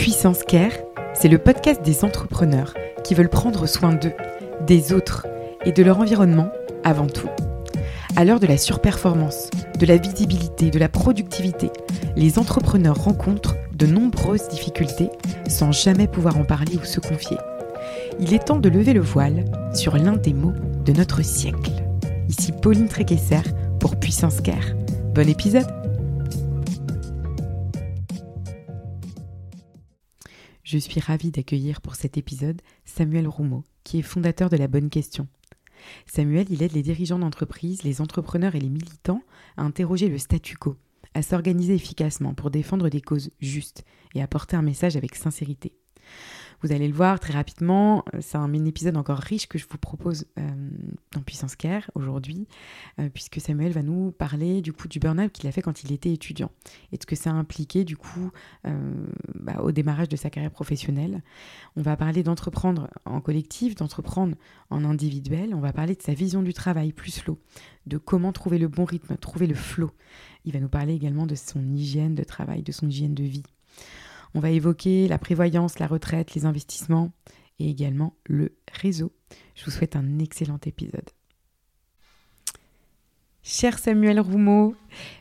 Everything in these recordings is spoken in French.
Puissance Care, c'est le podcast des entrepreneurs qui veulent prendre soin d'eux, des autres et de leur environnement avant tout. À l'heure de la surperformance, de la visibilité, de la productivité, les entrepreneurs rencontrent de nombreuses difficultés sans jamais pouvoir en parler ou se confier. Il est temps de lever le voile sur l'un des mots de notre siècle. Ici Pauline Tréquesser pour Puissance Care. Bon épisode Je suis ravie d'accueillir pour cet épisode Samuel Roumeau, qui est fondateur de La Bonne Question. Samuel, il aide les dirigeants d'entreprise, les entrepreneurs et les militants à interroger le statu quo, à s'organiser efficacement pour défendre des causes justes et à porter un message avec sincérité. Vous allez le voir très rapidement, euh, c'est un mini-épisode encore riche que je vous propose euh, dans Puissance Care aujourd'hui, euh, puisque Samuel va nous parler du coup du burn-out qu'il a fait quand il était étudiant et de ce que ça a impliqué du coup bah, au démarrage de sa carrière professionnelle. On va parler d'entreprendre en collectif, d'entreprendre en individuel, on va parler de sa vision du travail plus slow, de comment trouver le bon rythme, trouver le flow. Il va nous parler également de son hygiène de travail, de son hygiène de vie. On va évoquer la prévoyance, la retraite, les investissements et également le réseau. Je vous souhaite un excellent épisode. Cher Samuel Roumeau,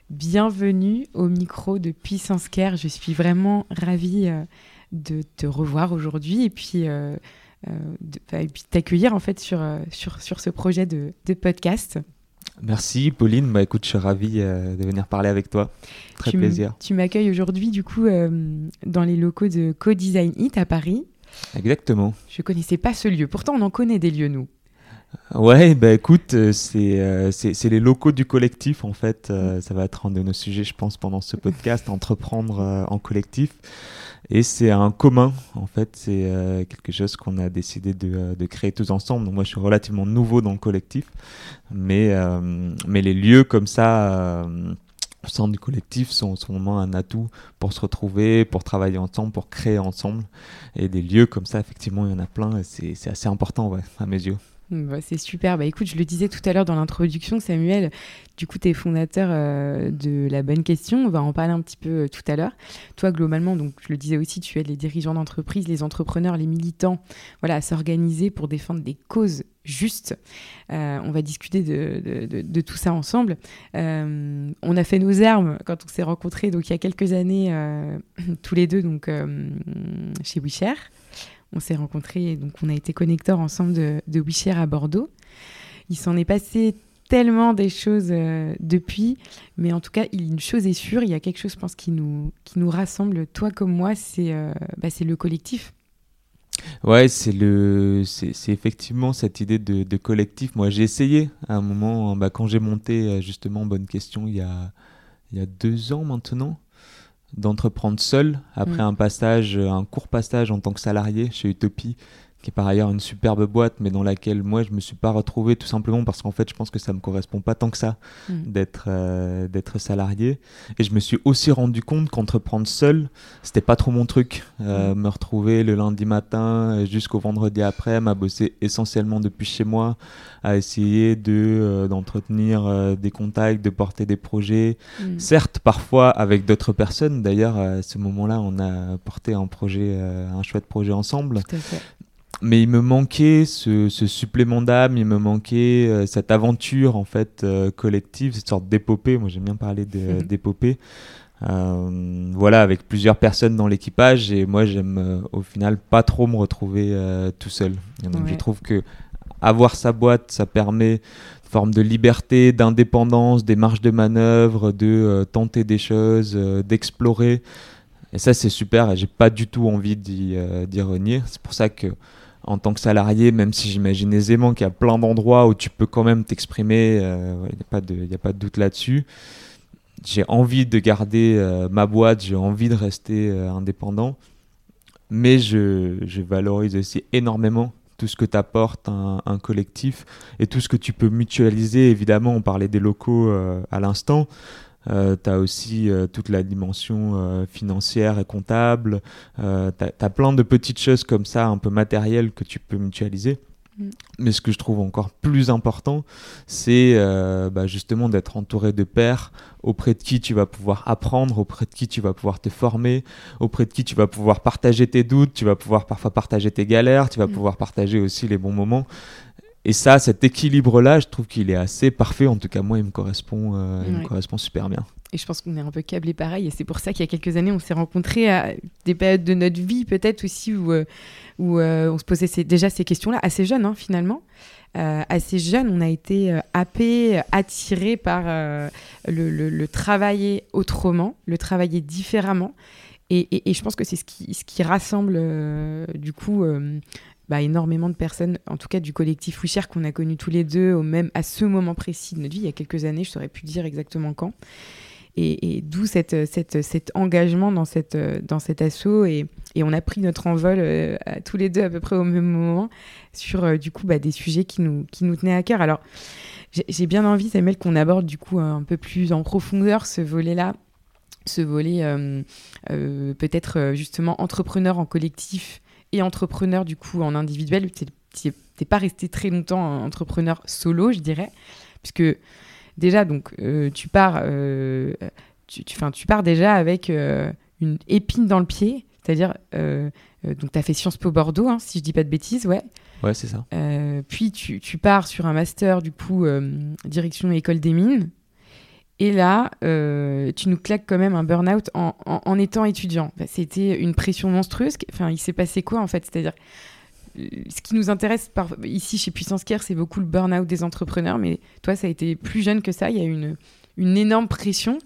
bienvenue au micro de Puissance Care. Je suis vraiment ravie euh, de te revoir aujourd'hui et puis, euh, euh, bah, t'accueillir en fait sur, ce projet de, de podcast. Merci Pauline, bah écoute, je suis ravi euh, de venir parler avec toi. Très plaisir. Tu m'accueilles aujourd'hui du coup euh, dans les locaux de Co-Design It à Paris. Exactement. Je connaissais pas ce lieu, pourtant on en connaît des lieux nous. Ouais, bah écoute, euh, c'est les locaux du collectif en fait. ça va être un de nos sujets, je pense, pendant ce podcast, entreprendre en collectif. Et c'est un commun, en fait, c'est euh, quelque chose qu'on a décidé de, euh, de, créer tous ensemble. Donc moi, je suis relativement nouveau dans le collectif, mais, euh, mais les lieux comme ça, au sein du collectif, sont, sont vraiment un atout pour se retrouver, pour travailler ensemble, pour créer ensemble. Et des lieux comme ça, effectivement, il y en a plein, et c'est assez important, ouais, à mes yeux. Bah, c'est super. Bah, écoute, je le disais tout à l'heure dans l'introduction, Samuel, du coup, tu es fondateur euh, de La Bonne Question. On va en parler un petit peu euh, tout à l'heure. Toi, globalement, donc, je le disais aussi, tu aides les dirigeants d'entreprise, les entrepreneurs, les militants voilà, à s'organiser pour défendre des causes justes. Euh, on va discuter de, de, tout ça ensemble. on a fait nos armes quand on s'est rencontrés donc, il y a quelques années, tous les deux, donc, chez WeShare on s'est rencontrés, donc on a été connecteurs ensemble de, de à Bordeaux. Il s'en est passé tellement des choses euh, depuis, mais en tout cas, une chose est sûre, il y a quelque chose, je pense, qui nous, qui nous rassemble, toi comme moi, c'est euh, bah, le collectif. Ouais, c'est le, c'est effectivement cette idée de, collectif. Moi, j'ai essayé à un moment, bah, quand j'ai monté euh, justement Bonne Question il y a, il y a deux ans maintenant, d'entreprendre seul après mm. un passage, un court passage en tant que salarié chez Utopie qui est par ailleurs une superbe boîte, mais dans laquelle moi je me suis pas retrouvé tout simplement parce qu'en fait je pense que ça me correspond pas tant que ça mm. d'être euh, d'être salarié. Et je me suis aussi rendu compte qu'entreprendre seul, c'était pas trop mon truc. Euh, mm. Me retrouver le lundi matin euh, jusqu'au vendredi après, à bosser essentiellement depuis chez moi, à essayer de d'entretenir des contacts, de porter des projets. Mm. Certes, parfois avec d'autres personnes. D'ailleurs, à ce moment-là, on a porté un projet, un chouette projet ensemble. Tout à fait mais il me manquait ce, supplément d'âme, il me manquait euh, cette aventure en fait euh, collective, cette sorte d'épopée. Moi, j'aime bien parler d'épopée. Euh, voilà, avec plusieurs personnes dans l'équipage, et moi, j'aime au final pas trop me retrouver tout seul. donc, je trouve que avoir sa boîte, ça permet une forme de liberté, d'indépendance, des marges de manœuvre, de tenter des choses, d'explorer. Et ça, c'est super, et j'ai pas du tout envie d'y renier. C'est pour ça que en tant que salarié, même si j'imagine aisément qu'il y a plein d'endroits où tu peux quand même t'exprimer, il euh, n'y a, pas de, doute là-dessus. J'ai envie de garder euh, ma boîte, j'ai envie de rester euh, indépendant, mais je, je, valorise aussi énormément tout ce que t'apporte un, un, collectif et tout ce que tu peux mutualiser. Évidemment, on parlait des locaux à l'instant. Euh, tu as aussi euh, toute la dimension euh, financière et comptable. tu as, plein de petites choses comme ça, un peu matérielles, que tu peux mutualiser. Mm. Mais ce que je trouve encore plus important, c'est euh, bah, justement d'être entouré de pairs auprès de qui tu vas pouvoir apprendre, auprès de qui tu vas pouvoir te former, auprès de qui tu vas pouvoir partager tes doutes, tu vas pouvoir parfois partager tes galères, tu vas mm. pouvoir partager aussi les bons moments. Et ça, cet équilibre-là, je trouve qu'il est assez parfait. En tout cas, moi, il me correspond, euh, il me correspond super bien. Et je pense qu'on est un peu câblé pareil. Et c'est pour ça qu'il y a quelques années, on s'est rencontrés à des périodes de notre vie, peut-être aussi, où, euh, où euh, on se posait déjà ces questions-là, assez jeunes, hein, finalement. assez jeunes, on a été happés, attirés par le, le, travailler autrement, le travailler différemment. Et, et, je pense que c'est ce qui, ce qui rassemble, du coup, bah, énormément de personnes, en tout cas du collectif WeShare qu'on a connu tous les deux au même, à ce moment précis de notre vie, il y a quelques années, je saurais plus dire exactement quand. Et, d'où cet engagement dans, cette, dans cet assaut. Et, et on a pris notre envol euh, tous les deux à peu près au même moment sur euh, du coup bah, des sujets qui nous, qui nous tenaient à cœur. Alors j'ai bien envie, Samuel, qu'on aborde du coup un peu plus en profondeur ce volet-là ce volet euh, peut-être justement entrepreneur en collectif et entrepreneur du coup en individuel. Tu n'es pas resté très longtemps entrepreneur solo, je dirais, puisque déjà donc euh, tu pars, euh, tu, tu, tu, pars déjà avec euh, une épine dans le pied, c'est-à-dire donc tu as fait Sciences Po Bordeaux, hein, si je dis pas de bêtises, ouais. Ouais, c'est ça. puis tu, tu, pars sur un master du coup direction école des mines. Et là, euh, tu nous claques quand même un burn-out en, étant étudiant. C'était une pression monstrueuse. Enfin, il s'est passé quoi en fait? C'est-à-dire, euh, ce qui nous intéresse ici chez Puissance Care, c'est beaucoup le burn-out des entrepreneurs. Mais toi, ça a été plus jeune que ça. Il y a eu une, énorme pression.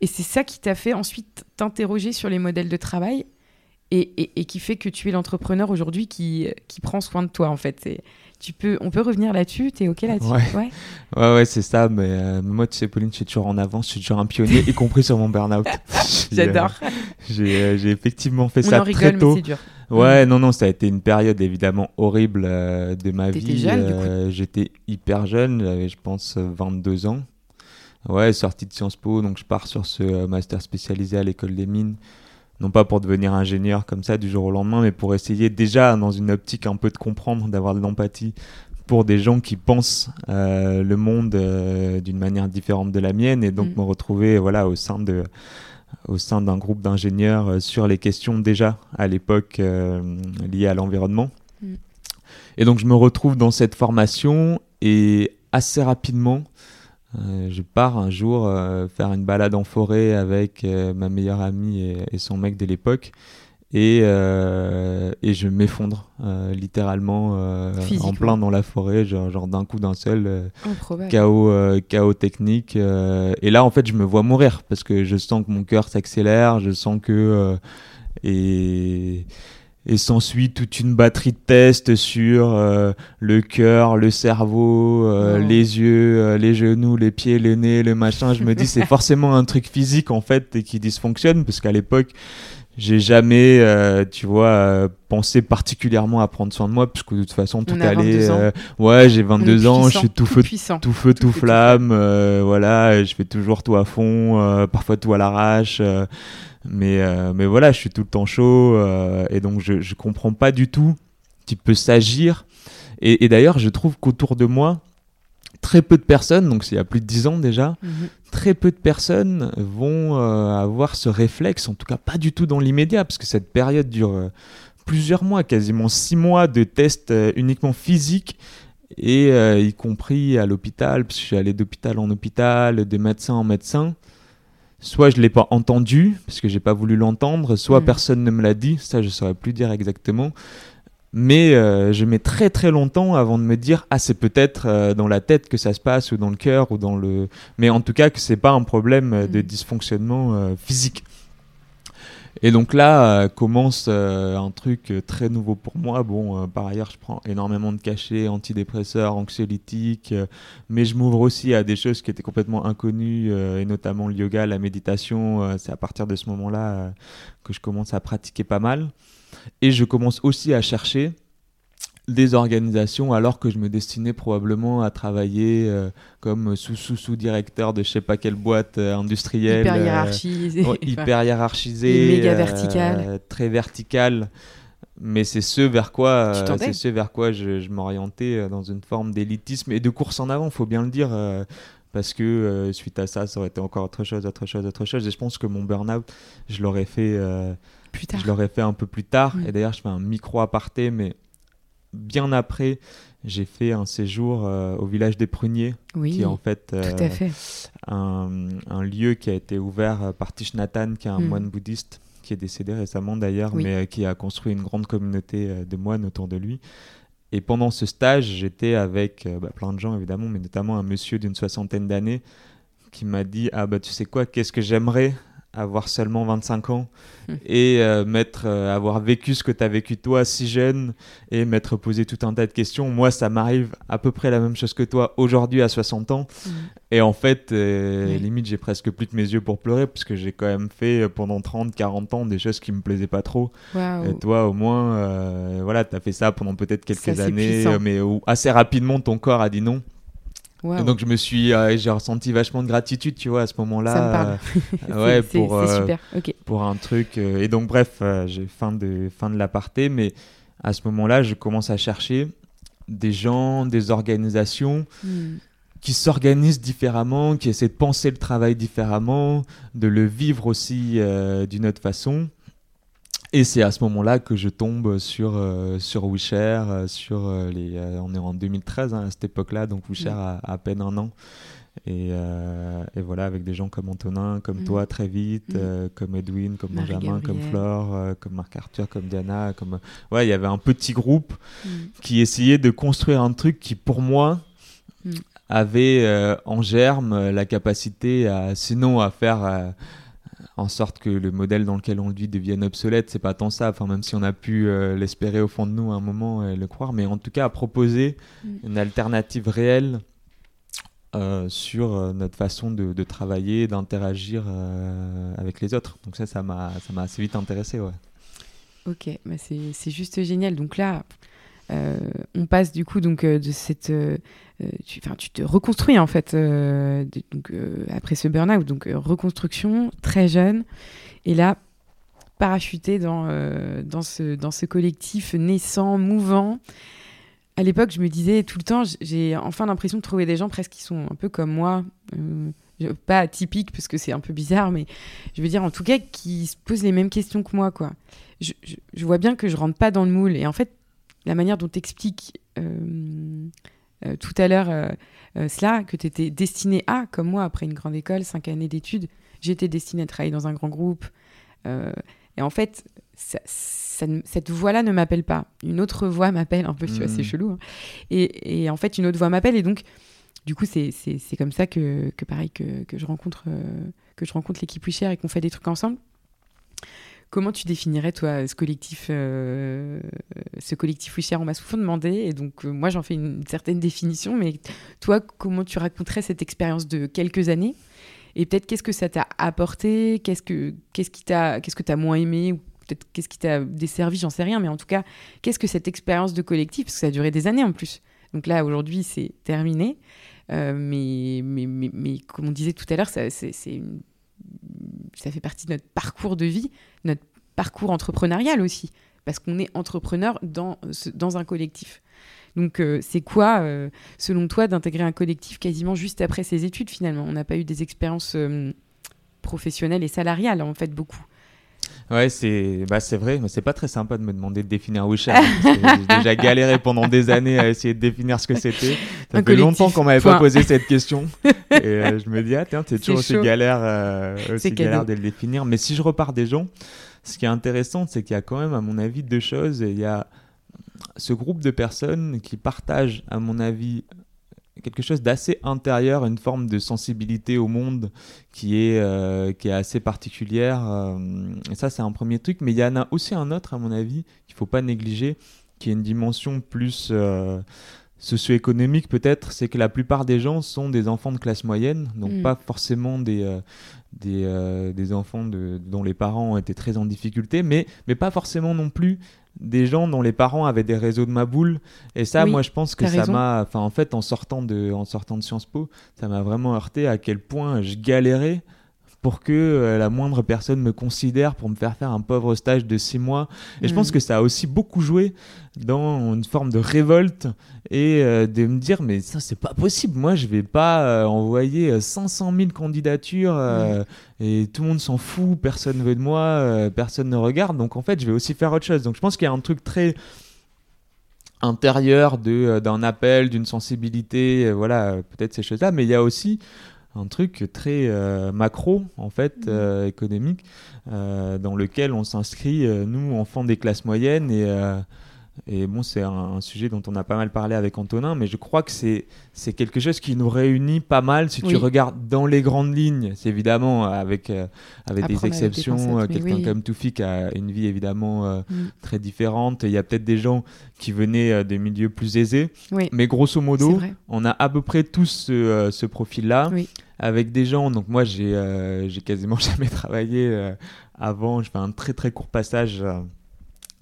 Et c'est ça qui t'a fait ensuite t'interroger sur les modèles de travail et qui fait que tu es l'entrepreneur aujourd'hui qui, qui prend soin de toi en fait. Tu peux, on peut revenir là-dessus T'es OK là-dessus? Ouais. ouais. ouais, c'est ça. Mais euh, moi, tu sais, Pauline, je suis toujours en avance, je suis toujours un pionnier, y compris sur mon burn-out. J'adore. Euh, j'ai effectivement fait ça très rigole, tôt. Mais dur. Ouais, mm. non, non, ça a été une période évidemment horrible euh, de ma vie. jeune, J'étais hyper jeune, j'avais, je pense, 22 ans. Ouais, sorti de Sciences Po, donc je pars sur ce master spécialisé à l'école des mines non pas pour devenir ingénieur comme ça du jour au lendemain, mais pour essayer déjà dans une optique un peu de comprendre, d'avoir de l'empathie pour des gens qui pensent euh, le monde euh, d'une manière différente de la mienne et donc mm. me retrouver voilà au sein de au sein d'un groupe d'ingénieurs euh, sur les questions déjà à l'époque liées à l'environnement. Mm. Et donc je me retrouve dans cette formation et assez rapidement je pars un jour euh, faire une balade en forêt avec euh, ma meilleure amie et, son mec de l'époque. Et, et, je m'effondre littéralement en plein dans la forêt, genre, genre d'un coup d'un seul, chaos, chaos technique. et là, en fait, je me vois mourir parce que je sens que mon cœur s'accélère, je sens que. et et s'ensuit toute une batterie de tests sur euh, le cœur, le cerveau, euh, oh. les yeux, euh, les genoux, les pieds, le nez, le machin. Je me dis c'est forcément un truc physique en fait et qui dysfonctionne parce qu'à l'époque j'ai jamais, tu vois, pensé particulièrement à prendre soin de moi, puisque de toute façon tout allait. ouais, j'ai 22 ans, je suis tout, feu, tout, feu, tout, flamme, voilà, je fais toujours tout à fond, parfois tout à l'arrache. Mais, euh, mais voilà, je suis tout le temps chaud euh, et donc je ne comprends pas du tout qu'il peut s'agir. Et, d'ailleurs, je trouve qu'autour de moi, très peu de personnes, donc c'est il y a plus de 10 ans déjà, mhm. très peu de personnes vont euh, avoir ce réflexe, en tout cas pas du tout dans l'immédiat, parce que cette période dure plusieurs mois, quasiment 6 mois de tests uniquement physiques et y compris à l'hôpital, parce que je suis allé d'hôpital en hôpital, de médecin en médecin soit je l'ai pas entendu parce que j'ai pas voulu l'entendre, soit mm. personne ne me l'a dit, ça je saurais plus dire exactement. Mais euh, je mets très très longtemps avant de me dire ah c'est peut-être euh, dans la tête que ça se passe ou dans le cœur ou dans le mais en tout cas que c'est pas un problème euh, de mm. dysfonctionnement physique. Et donc là euh, commence euh, un truc euh, très nouveau pour moi. Bon, par ailleurs, je prends énormément de cachets, antidépresseurs, anxiolytiques, mais je m'ouvre aussi à des choses qui étaient complètement inconnues, et notamment le yoga, la méditation. C'est à partir de ce moment-là que je commence à pratiquer pas mal. Et je commence aussi à chercher des organisations alors que je me destinais probablement à travailler euh, comme sous-sous-sous-directeur de je sais pas quelle boîte euh, industrielle. Hyper hiérarchisée. hyper hiérarchisée. Méga verticale. très verticale. mais c'est ce vers quoi, euh, c'est ce vers quoi je, je m'orientais euh, dans une forme d'élitisme et de course en avant, faut bien le dire, euh, parce que euh, suite à ça, ça aurait été encore autre chose, autre chose, autre chose. Et je pense que mon burn-out, je l'aurais fait, euh, Plus tard. je l'aurais fait un peu plus tard. Mm. Et d'ailleurs, je fais un micro aparté, mais bien après, j'ai fait un séjour euh, au village des Pruniers, Oui, qui est en fait euh, fait. un, un lieu qui a été ouvert euh, par Thich Nhat qui est un Mm. moine bouddhiste, qui est décédé récemment d'ailleurs, Oui. mais qui a construit une grande communauté de moines autour de lui. Et pendant ce stage, j'étais avec bah, plein de gens évidemment, mais notamment un monsieur d'une soixantaine d'années qui m'a dit Ah bah tu sais quoi, qu'est-ce que j'aimerais avoir seulement 25 ans Hmm. et euh, m'être, euh, avoir vécu ce que tu as vécu toi si jeune et m'être posé tout un tas de questions. Moi, ça m'arrive à peu près la même chose que toi aujourd'hui à 60 ans. Mm. Et en fait, euh, Ouais. limite, j'ai presque plus de mes yeux pour pleurer parce que j'ai quand même fait euh, pendant 30, 40 ans des choses qui me plaisaient pas trop. Et toi, au moins, voilà, tu as fait ça pendant peut-être quelques Ça, années, mais où assez rapidement, ton corps a dit non. Et donc, je me suis, euh, j'ai ressenti vachement de gratitude, tu vois, à ce moment-là. Ça me parle. euh, ouais, pour, euh, super. Pour un truc. et donc, bref, j'ai fin de, fin de l'aparté, mais à ce moment-là, je commence à chercher des gens, des organisations Mm. qui s'organisent différemment, qui essaient de penser le travail différemment, de le vivre aussi d'une autre façon. Et c'est à ce moment-là que je tombe sur, euh, sur WeShare, euh, sur euh, les, euh, on est en 2013 hein, à cette époque-là, donc WeShare a, a à peine un an. Et, euh, et voilà, avec des gens comme Antonin, comme Mm. toi très vite, Mm. euh, comme Edwin, comme Marie Benjamin, comme. Flore, euh, comme Marc Arthur, comme Diana, comme ouais, il y avait un petit groupe Mm. qui essayait de construire un truc qui, pour moi, Mm. avait en germe la capacité à, sinon, à faire en sorte que le modèle dans lequel on vit devienne obsolète. C'est pas tant ça, enfin, même si on a pu euh, l'espérer au fond de nous à un moment et le croire, mais en tout cas à proposer Mm. une alternative réelle. euh, sur euh, notre façon de, de travailler, d'interagir euh, avec les autres. Donc ça, ça m'a, assez vite intéressé, ouais. Ok, c'est c'est juste génial. Donc là, euh, on passe du coup donc euh, de cette, euh, tu, tu te reconstruis en fait donc après ce burn-out, donc reconstruction très jeune, et là parachuté dans dans ce dans ce collectif naissant, mouvant. À l'époque, je me disais tout le temps, j'ai enfin l'impression de trouver des gens presque qui sont un peu comme moi. pas atypiques parce que c'est un peu bizarre, mais je veux dire en tout cas qui se posent les mêmes questions que moi, quoi je, je- je vois bien que je rentre pas dans le moule. Et en fait, la manière dont tu expliques tout à l'heure euh, euh, cela, que tu étais destiné à, comme moi, après une grande école, cinq années d'études, j'étais destinée à travailler dans un grand groupe. euh, et en fait, ça- ça ne- cette voix-là ne m'appelle pas. Une autre voix m'appelle, un peu, tu vois, c'est Mhm. chelou. hein. Et, et en fait, une autre voix m'appelle. Et donc, du coup, c'est comme ça que, que pareil, que, que je rencontre, euh, que je rencontre l'équipe WeShare et qu'on fait des trucs ensemble. Comment tu définirais, toi, ce collectif, euh, ce collectif WeShare On m'a souvent demandé, et donc euh, moi j'en fais une certaine définition, mais toi, comment tu raconterais cette expérience de quelques années? Et peut-être qu'est-ce que ça t'a apporté? Qu'est-ce que qu'est-ce qui qu'est-ce que t'as moins aimé? Ou peut-être qu'est-ce qui t'a desservi? J'en sais rien, mais en tout cas, qu'est-ce que cette expérience de collectif? Parce que ça a duré des années en plus. Donc là, aujourd'hui, c'est terminé. Euh, mais, comme on disait tout à l'heure, c'est, ça fait partie de notre parcours de vie, notre parcours entrepreneurial aussi, parce qu'on est entrepreneur dans, dans un collectif. Donc, euh, c'est quoi, euh, selon toi, d'intégrer un collectif quasiment juste après ses études finalement? On n'a pas eu des expériences euh, professionnelles et salariales, en fait, beaucoup. Ouais, c'est bah, vrai, mais c'est pas très sympa de me demander de définir que J'ai déjà galéré pendant des années à essayer de définir ce que c'était. Ça Un fait collectif, longtemps qu'on m'avait pas posé cette question. Et euh, je me dis, ah tiens, c'est toujours aussi chaud. galère, euh, aussi galère de le définir. Mais si je repars des gens, ce qui est intéressant, c'est qu'il y a quand même, à mon avis, deux choses. Il y a ce groupe de personnes qui partagent, à mon avis, quelque chose d'assez intérieur, une forme de sensibilité au monde qui est, euh, qui est assez particulière. euh, et ça, c'est un premier truc. Mais il y en a aussi un autre, à mon avis, qu'il ne faut pas négliger, qui est une dimension plus euh, socio-économique peut-être. C'est que la plupart des gens sont des enfants de classe moyenne, donc Mm. pas forcément des... des, des enfants de- dont les parents ont été très en difficulté, mais, mais pas forcément non plus des gens dont les parents avaient des réseaux de maboule. Et ça, Oui, moi, je pense que ça m'a... Enfin, en fait, en sortant de, en sortant de Sciences Po, ça m'a vraiment heurté à quel point je galérais pour que euh, la moindre personne me considère pour me faire faire un pauvre stage de six mois. Et je pense Mhm. que ça a aussi beaucoup joué dans une forme de révolte et euh, de me dire mais ça c'est pas possible. Moi je vais pas euh, envoyer euh, 500 000 candidatures euh, et tout le monde s'en fout, personne veut de moi, personne ne regarde. Donc en fait je vais aussi faire autre chose. Donc je pense qu'il y a un truc très intérieur d'un appel, d'une sensibilité, voilà, peut-être ces choses-là, mais il y a aussi un truc très euh, macro en fait Mhm. euh, économique euh, dans lequel on s'inscrit nous enfants des classes moyennes et et bon c'est un, un sujet dont on a pas mal parlé avec Antonin mais je crois que c'est c'est quelque chose qui nous réunit pas mal si tu regardes dans les grandes lignes c'est évidemment avec euh, avec des exceptions euh, quelqu'un oui. comme Toufik a une vie évidemment euh, Mm. très différente il y a peut-être des gens qui venaient des milieux plus aisés Oui, mais grosso modo on a à peu près tous ce, ce profil-là. Avec des gens. Donc moi, j'ai euh, j'ai quasiment jamais travaillé euh, avant. Je fais un très très court passage euh,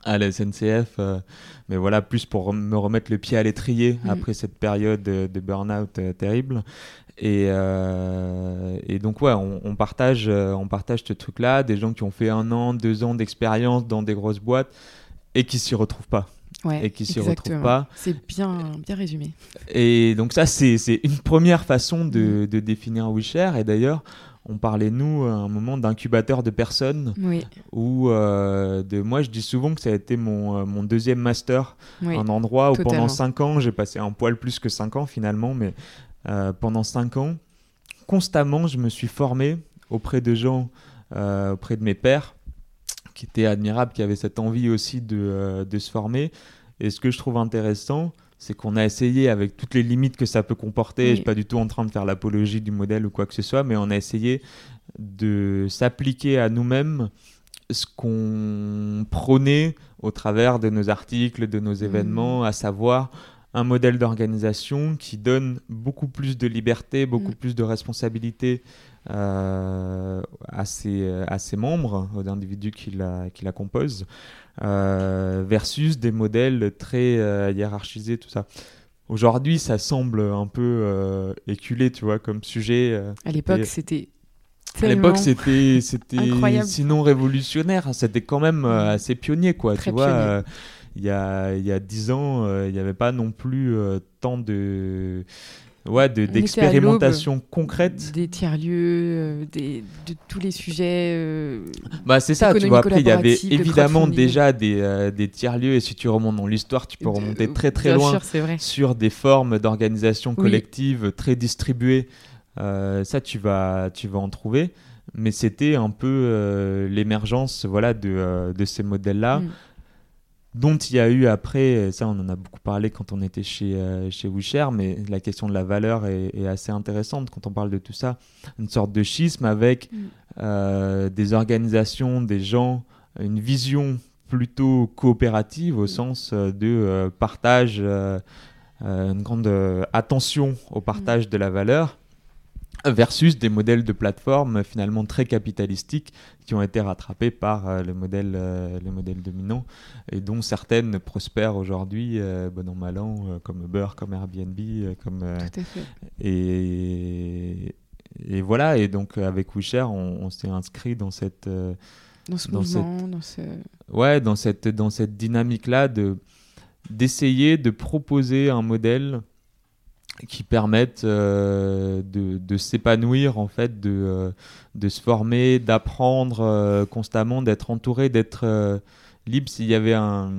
à la SNCF, euh, mais voilà, plus pour me remettre le pied à l'étrier Mm. après cette période de, de burn-out terrible. Et, et donc ouais, on, on partage, on partage ce truc-là, des gens qui ont fait un an, deux ans d'expérience dans des grosses boîtes et qui s'y retrouvent pas. Ouais, et qui s'y retrouvent pas. C'est bien, bien résumé. Et donc ça, c'est une première façon de, de définir WeShare. Et d'ailleurs, on parlait, nous, à un moment d'incubateur de personnes, Oui, où euh, de, moi, je dis souvent que ça a été mon, euh, mon deuxième master, oui. un endroit où totalement. pendant cinq ans, j'ai passé un poil plus que cinq ans finalement, mais euh, pendant cinq ans, constamment, je me suis formé auprès de gens, auprès de mes pairs, qui étaient admirables, qui avaient cette envie aussi de, euh, de se former. Et ce que je trouve intéressant, c'est qu'on a essayé, avec toutes les limites que ça peut comporter, Oui. je suis pas du tout en train de faire l'apologie du modèle ou quoi que ce soit, mais on a essayé de s'appliquer à nous-mêmes ce qu'on prônait au travers de nos articles, de nos événements, à savoir un modèle d'organisation qui donne beaucoup plus de liberté, beaucoup Mm. plus de responsabilité à, ses, à ses membres, aux individus qui la, qui la composent, euh, versus des modèles très euh, hiérarchisés, tout ça. Aujourd'hui, ça semble un peu euh, éculé, tu vois, comme sujet. euh, À l'époque, Et- c'était. à l'époque, c'était c'était sinon révolutionnaire. C'était quand même euh, assez pionnier, quoi. Très tu vois, euh, il y a il y a dix ans, euh, il n'y avait pas non plus euh, tant de ouais de- d'expérimentation concrète. Des tiers-lieux, euh, des, de tous les sujets. euh, Bah c'est ça. Tu vois, après il y avait évidemment déjà des euh, des tiers lieux et si tu remontes dans l'histoire, tu peux de- remonter très très loin sûr, sur des formes d'organisation Oui. collective très distribuées. Euh, ça, tu vas, tu vas en trouver. Mais c'était un peu l'émergence voilà, de, de ces modèles-là, Mm. Dont il y a eu après, ça on en a beaucoup parlé quand on était chez, euh, chez WeShare, mais la question de la valeur est, est assez intéressante quand on parle de tout ça. Une sorte de schisme avec Mm. euh, des organisations, des gens, une vision plutôt coopérative au Mm. sens euh, de euh, partage, une grande attention au partage de la valeur, versus des modèles de plateforme finalement très capitalistiques qui ont été rattrapés par euh, le, modèle, euh, le modèle dominant et dont certaines prospèrent aujourd'hui, euh, bon an mal an, euh, comme Uber, comme Airbnb, comme, Tout à fait. et, et voilà, et donc avec WeShare, on, on s'est inscrit dans cette, Dans ce dans mouvement, dans ce. ouais, dans cette, dans cette dynamique-là de, d'essayer de proposer un modèle qui permette euh, de, de s'épanouir, en fait, de, euh, de se former, d'apprendre euh, constamment, d'être entouré, d'être libre. S'il y avait un,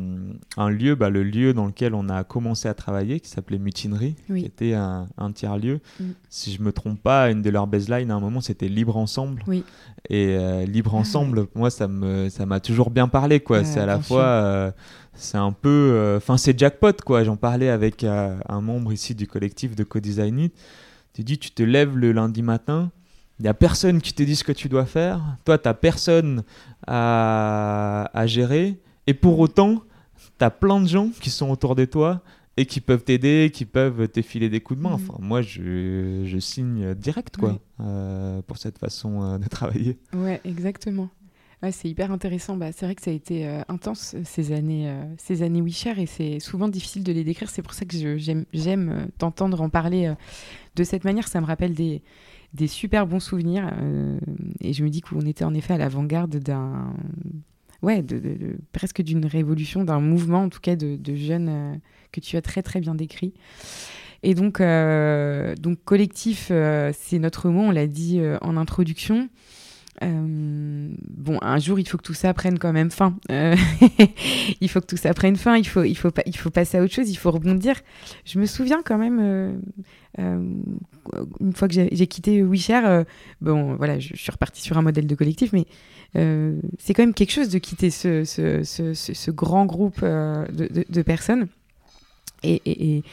un lieu, bah, le lieu dans lequel on a commencé à travailler, qui s'appelait Mutinerie, Oui. qui était un, un tiers-lieu. Mm. Si je me trompe pas, une de leurs baselines à un moment, c'était Libre Ensemble. Oui. Et Libre Ah, Ensemble, moi, ça me, ça m'a toujours bien parlé, quoi. C'est à la fois, c'est un peu, enfin, c'est jackpot, quoi. J'en parlais avec euh, un membre ici du collectif de Co-Design It. Tu dis, tu te lèves le lundi matin, il n'y a personne qui te dit ce que tu dois faire. Toi, tu n'as personne à, à gérer. Et pour autant, tu as plein de gens qui sont autour de toi et qui peuvent t'aider, qui peuvent te filer des coups de main. Mhm. Enfin, moi, je, je signe direct, quoi, Oui. euh, pour cette façon euh, de travailler. Ouais, exactement. Ouais, c'est hyper intéressant. Bah, c'est vrai que ça a été euh, intense euh, ces années, euh, ces années WeShare et c'est souvent difficile de les décrire. C'est pour ça que j'aime, euh, t'entendre en parler de cette manière. Ça me rappelle des, super bons souvenirs. et je me dis qu'on était en effet à l'avant-garde d'un. Ouais, presque d'une révolution, d'un mouvement en tout cas de, jeunes que tu as très très bien décrit. Et donc collectif, c'est notre mot, on l'a dit en introduction. Euh, bon, un jour, il faut que tout ça prenne quand même fin. Euh, il faut que tout ça prenne fin. Il faut, il faut, il faut passer à autre chose. Il faut rebondir. Je me souviens quand même, euh, une fois que j'ai quitté WeShare, bon, voilà, je, suis repartie sur un modèle de collectif, mais c'est quand même quelque chose de quitter ce, grand groupe de, personnes. et,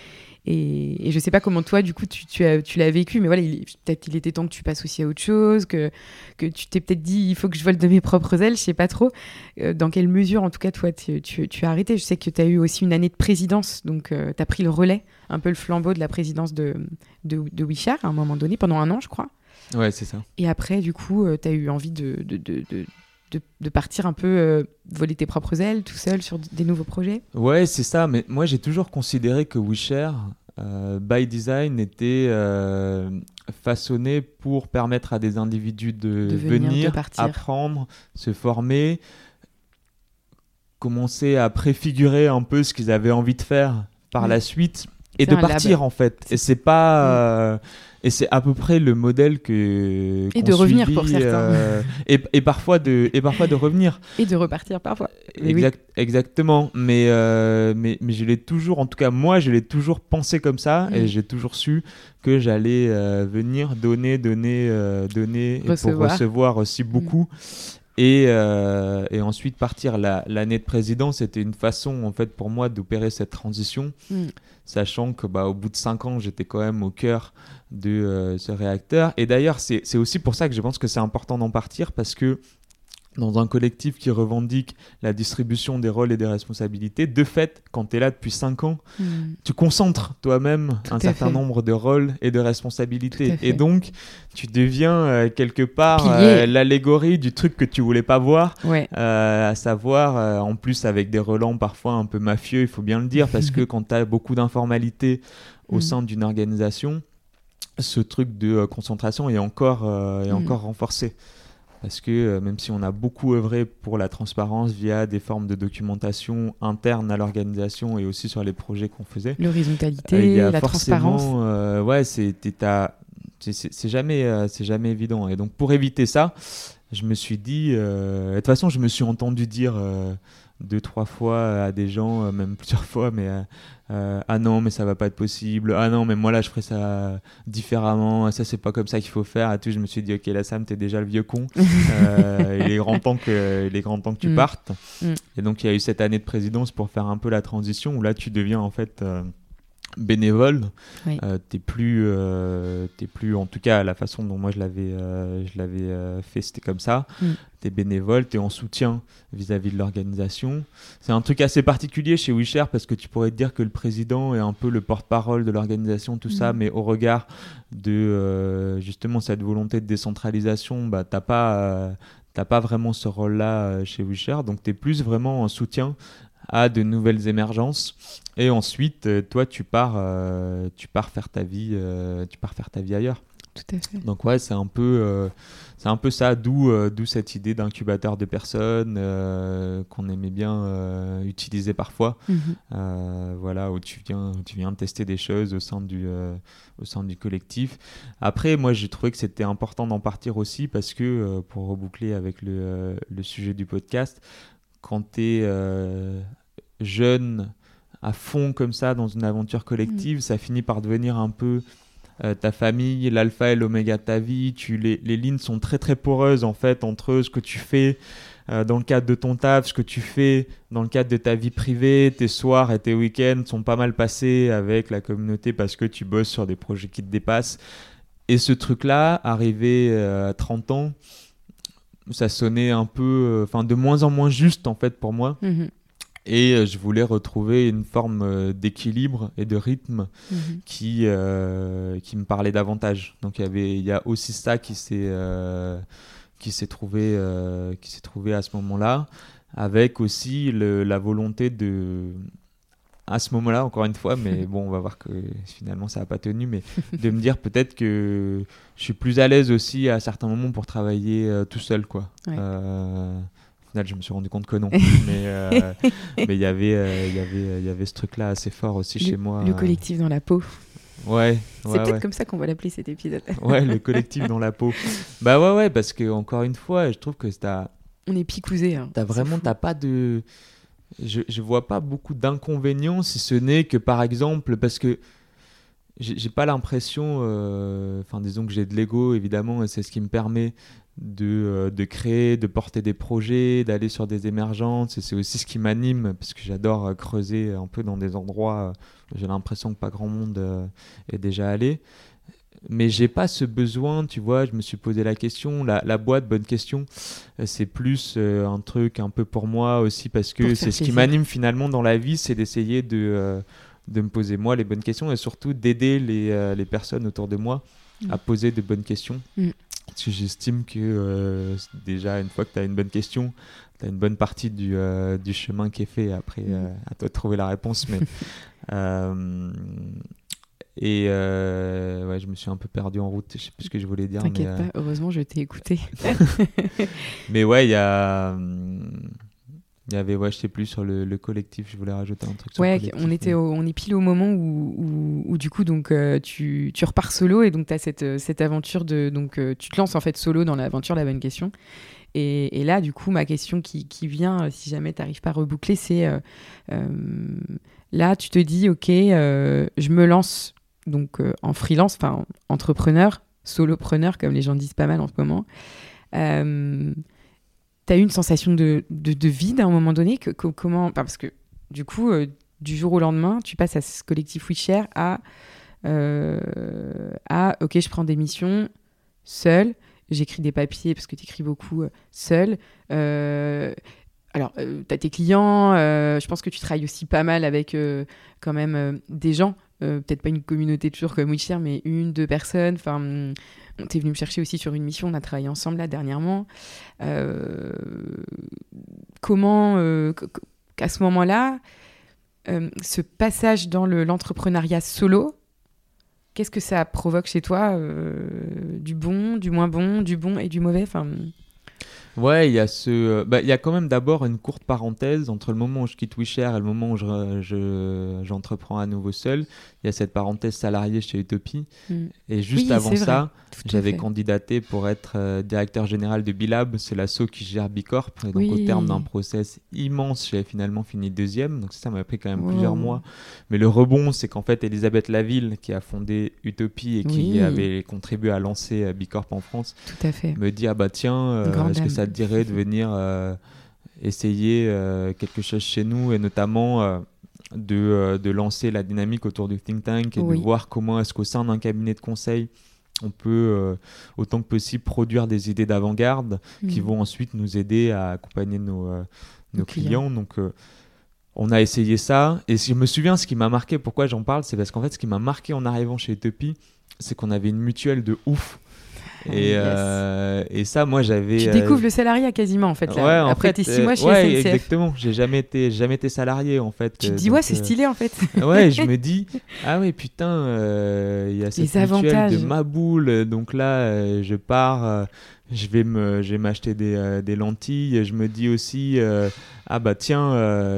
et, je sais pas comment toi, du coup, tu, tu, as, tu l'as vécu, mais voilà, peut-être il était temps que tu passes aussi à autre chose, que, que tu t'es peut-être dit, il faut que je vole de mes propres ailes, je sais pas trop. Euh, dans quelle mesure, en tout cas, toi, tu, tu, tu as arrêté? Je sais que tu as eu aussi une année de présidence, donc euh, tu as pris le relais, un peu le flambeau de la présidence de, de, à un moment donné, pendant un an, je crois. Ouais, c'est ça. Et après, du coup, euh, tu as eu envie de, de, de de, de, partir un peu voler tes propres ailes tout seul sur des nouveaux projets? Ouais, c'est ça. Mais moi, j'ai toujours considéré que WeShare, euh, by design, était euh, façonné pour permettre à des individus de, venir, apprendre, se former, commencer à préfigurer un peu ce qu'ils avaient envie de faire par la suite et de partir en fait. Et c'est pas. Euh, et c'est à peu près le modèle que. Et de revenir pour certains. Euh, et, et, parfois de, et parfois de revenir. Et de repartir parfois. Exact, Exactement. Mais, euh, mais, mais je l'ai toujours, en tout cas, moi, je l'ai toujours pensé comme ça et mm. j'ai toujours su que j'allais venir donner, donner, donner pour recevoir aussi mm. beaucoup. Et, euh, et, ensuite partir l'année de président, c'était une façon en fait pour moi d'opérer cette transition, mm. sachant que bah, au bout de cinq ans, j'étais quand même au cœur de euh, ce réacteur. Et d'ailleurs, c'est aussi pour ça que je pense que c'est important d'en partir parce que dans un collectif qui revendique la distribution des rôles et des responsabilités, de fait, quand tu es là depuis 5 ans, hmm. tu concentres toi-même un certain nombre de rôles et de responsabilités. Et donc, tu deviens euh, quelque part euh, l'allégorie du truc que tu voulais pas voir, euh, à savoir, en plus avec des relents parfois un peu mafieux, il faut bien le dire, parce que quand tu as beaucoup d'informalité au hmm. sein d'une organisation, ce truc de concentration est encore, est hmm. encore renforcé parce que euh, même si on a beaucoup œuvré pour la transparence via des formes de documentation interne à l'organisation et aussi sur les projets qu'on faisait, l'horizontalité, euh, la transparence, euh, ouais, c'est c'est jamais c'est jamais évident. Et donc pour éviter ça, je me suis dit, de toute façon, je me suis entendu dire deux, trois fois à des gens, euh, même plusieurs fois, mais euh, euh, ah non, mais ça va pas être possible. Ah non, mais moi là, je ferais ça différemment. Ça, c'est pas comme ça qu'il faut faire. Et tout, je me suis dit, ok, là, Sam, t'es déjà le vieux con. il est grand temps que, il est grand temps que tu mm. partes. Mm. Et donc, il y a eu cette année de présidence pour faire un peu la transition où là, tu deviens en fait bénévole. Euh, t'es plus, euh, plus, en tout cas, la façon dont moi je l'avais, euh, je l'avais euh, fait, c'était comme ça. Mm. T'es bénévole, t'es en soutien vis-à-vis de l'organisation. C'est un truc assez particulier chez WeShare parce que tu pourrais te dire que le président est un peu le porte-parole de l'organisation, tout ça, mm. mais au regard de justement cette volonté de décentralisation, bah t'as pas t'as pas vraiment ce rôle-là chez WeShare, donc tu es plus vraiment en soutien à de nouvelles émergences. Et ensuite, euh, toi, tu pars, euh, tu pars faire ta vie, euh, tu pars faire ta vie ailleurs. Tout à fait. Donc ouais, c'est un peu, c'est un peu ça, d'où, d'où cette idée d'incubateur de personnes qu'on aimait bien utiliser parfois. Mhm. voilà, où tu viens, tu viens tester des choses au sein du, au sein du collectif. Après, moi, j'ai trouvé que c'était important d'en partir aussi parce que, pour reboucler avec le, le sujet du podcast, quand tu es jeune, à fond comme ça dans une aventure collective, mm. ça finit par devenir un peu euh, ta famille, l'alpha et l'oméga de ta vie. Tu, les, les, lignes sont très très poreuses en fait entre ce que tu fais euh, dans le cadre de ton taf, ce que tu fais dans le cadre de ta vie privée. Tes soirs et tes week-ends sont pas mal passés avec la communauté parce que tu bosses sur des projets qui te dépassent. Et ce truc-là, arrivé euh, à 30 ans, ça sonnait un peu, enfin de moins en moins juste en fait pour moi. Mm-hmm. Et euh, je voulais retrouver une forme euh, d'équilibre et de rythme mhm. qui, euh, qui me parlait davantage. Donc il y, avait, il y a aussi ça qui s'est qui s'est trouvé, qui s'est trouvé à ce moment-là, avec aussi le, la volonté de à ce moment-là, encore une fois, mais bon, on va voir que finalement ça n'a pas tenu, mais de me dire peut-être que je suis plus à l'aise aussi à certains moments pour travailler euh, tout seul, quoi. Euh, au final, je me suis rendu compte que non, mais euh, mais il y avait il y avait il y avait ce truc-là assez fort aussi chez moi. Le collectif dans la peau. Ouais. C'est peut-être comme ça qu'on va l'appeler cet épisode. ouais, le collectif dans la peau. Bah ouais, ouais, parce que encore une fois, je trouve que t'as. On est picousé. Hein. T'as vraiment, t'as pas de je, je vois pas beaucoup d'inconvénients, si ce n'est que par exemple, parce que j'ai pas l'impression, euh, enfin disons que j'ai de l'ego évidemment, et c'est ce qui me permet de, euh, de, créer, de porter des projets, d'aller sur des émergences, et c'est aussi ce qui m'anime, parce que j'adore euh, creuser un peu dans des endroits, j'ai l'impression que pas grand monde est déjà allé mais j'ai pas ce besoin, tu vois, je me suis posé la question, la, la boîte, bonne question, euh, c'est plus euh, un truc un peu pour moi aussi parce que c'est ce qui m'anime finalement dans la vie, c'est d'essayer de, euh, de me poser moi les bonnes questions et surtout d'aider les, les, personnes autour de moi à mm. poser de bonnes questions. Mm. Parce que j'estime que déjà une fois que tu as une bonne question, tu as une bonne partie du, du, chemin qui est fait. Après, mm. à toi de trouver la réponse. Mais Et euh, ouais, je me suis un peu perdu en route, je sais plus ce que je voulais dire. T'inquiète pas, euh, heureusement je t'ai écouté. mais ouais, il y a. Il y avait, ouais, je sais plus, sur le, collectif, je voulais rajouter un truc. ouais, on, était on est pile au moment où, où, du coup, donc, euh, tu, tu, repars solo et donc tu as cette, cette aventure de. Donc, tu te lances en fait solo dans l'aventure La Bonne Question. Et, et, là, du coup, ma question qui, qui vient, si jamais tu n'arrives pas à reboucler, c'est là, tu te dis, ok, je me lance donc euh, en freelance, enfin entrepreneur, solopreneur, comme les gens disent pas mal en ce moment. Euh, tu as eu une sensation de, de, vide à un moment donné que, comment Parce que du coup, euh, du jour au lendemain, tu passes à ce collectif WeShare à, à OK, je prends des missions seul, j'écris des papiers parce que tu écris beaucoup seul. alors, tu as tes clients, je pense que tu travailles aussi pas mal avec quand même des gens euh, peut-être pas une communauté toujours comme WeShare, mais une, deux personnes. Enfin, on t'es venu me chercher aussi sur une mission, on a travaillé ensemble là dernièrement. Euh, comment, euh, qu'à ce moment-là, ce passage dans l'entrepreneuriat solo, qu'est-ce que ça provoque chez toi Du bon, du moins bon, du bon et du mauvais? Enfin, Ouais, il y a ce, euh, bah, il y a quand même d'abord une courte parenthèse entre le moment où je quitte WeShare et le moment où je, je j'entreprends à nouveau seul. Il y a cette parenthèse salariée chez Utopie. Mm. Et juste avant ça, j'avais candidaté pour être euh, directeur général de Bilab. C'est l'asso qui gère Bicorp. Et donc, au terme d'un process immense, j'ai finalement fini deuxième. Donc, ça m'a pris quand même plusieurs mois. Mais le rebond, c'est qu'en fait, Elisabeth Laville, qui a fondé Utopie et qui avait contribué à lancer euh, Bicorp en France, Tout à fait. me dit Ah bah tiens, est-ce que ça ça te dirait de venir euh, essayer euh, quelque chose chez nous et notamment euh, de, de, lancer la dynamique autour du think tank et de voir comment est-ce qu'au sein d'un cabinet de conseil, on peut autant que possible produire des idées d'avant-garde qui mm. vont ensuite nous aider à accompagner nos, nos clients. Donc, on a essayé ça. Et si je me souviens, ce qui m'a marqué, pourquoi j'en parle, c'est parce qu'en fait, ce qui m'a marqué en arrivant chez Utopie, c'est qu'on avait une mutuelle de ouf. Et, euh, et ça, moi, j'avais. Tu découvres euh, le salariat quasiment, en fait. Là. Après tes six mois chez ouais, exactement. J'ai jamais été, jamais été salarié, en fait. Tu te dis, ouais, c'est euh, stylé, en fait. ouais, je me dis, ah ouais, putain, il y a cette mutuelle de ma boule. Donc là, je pars je vais me je vais m'acheter des, des, lentilles je me dis aussi ah bah tiens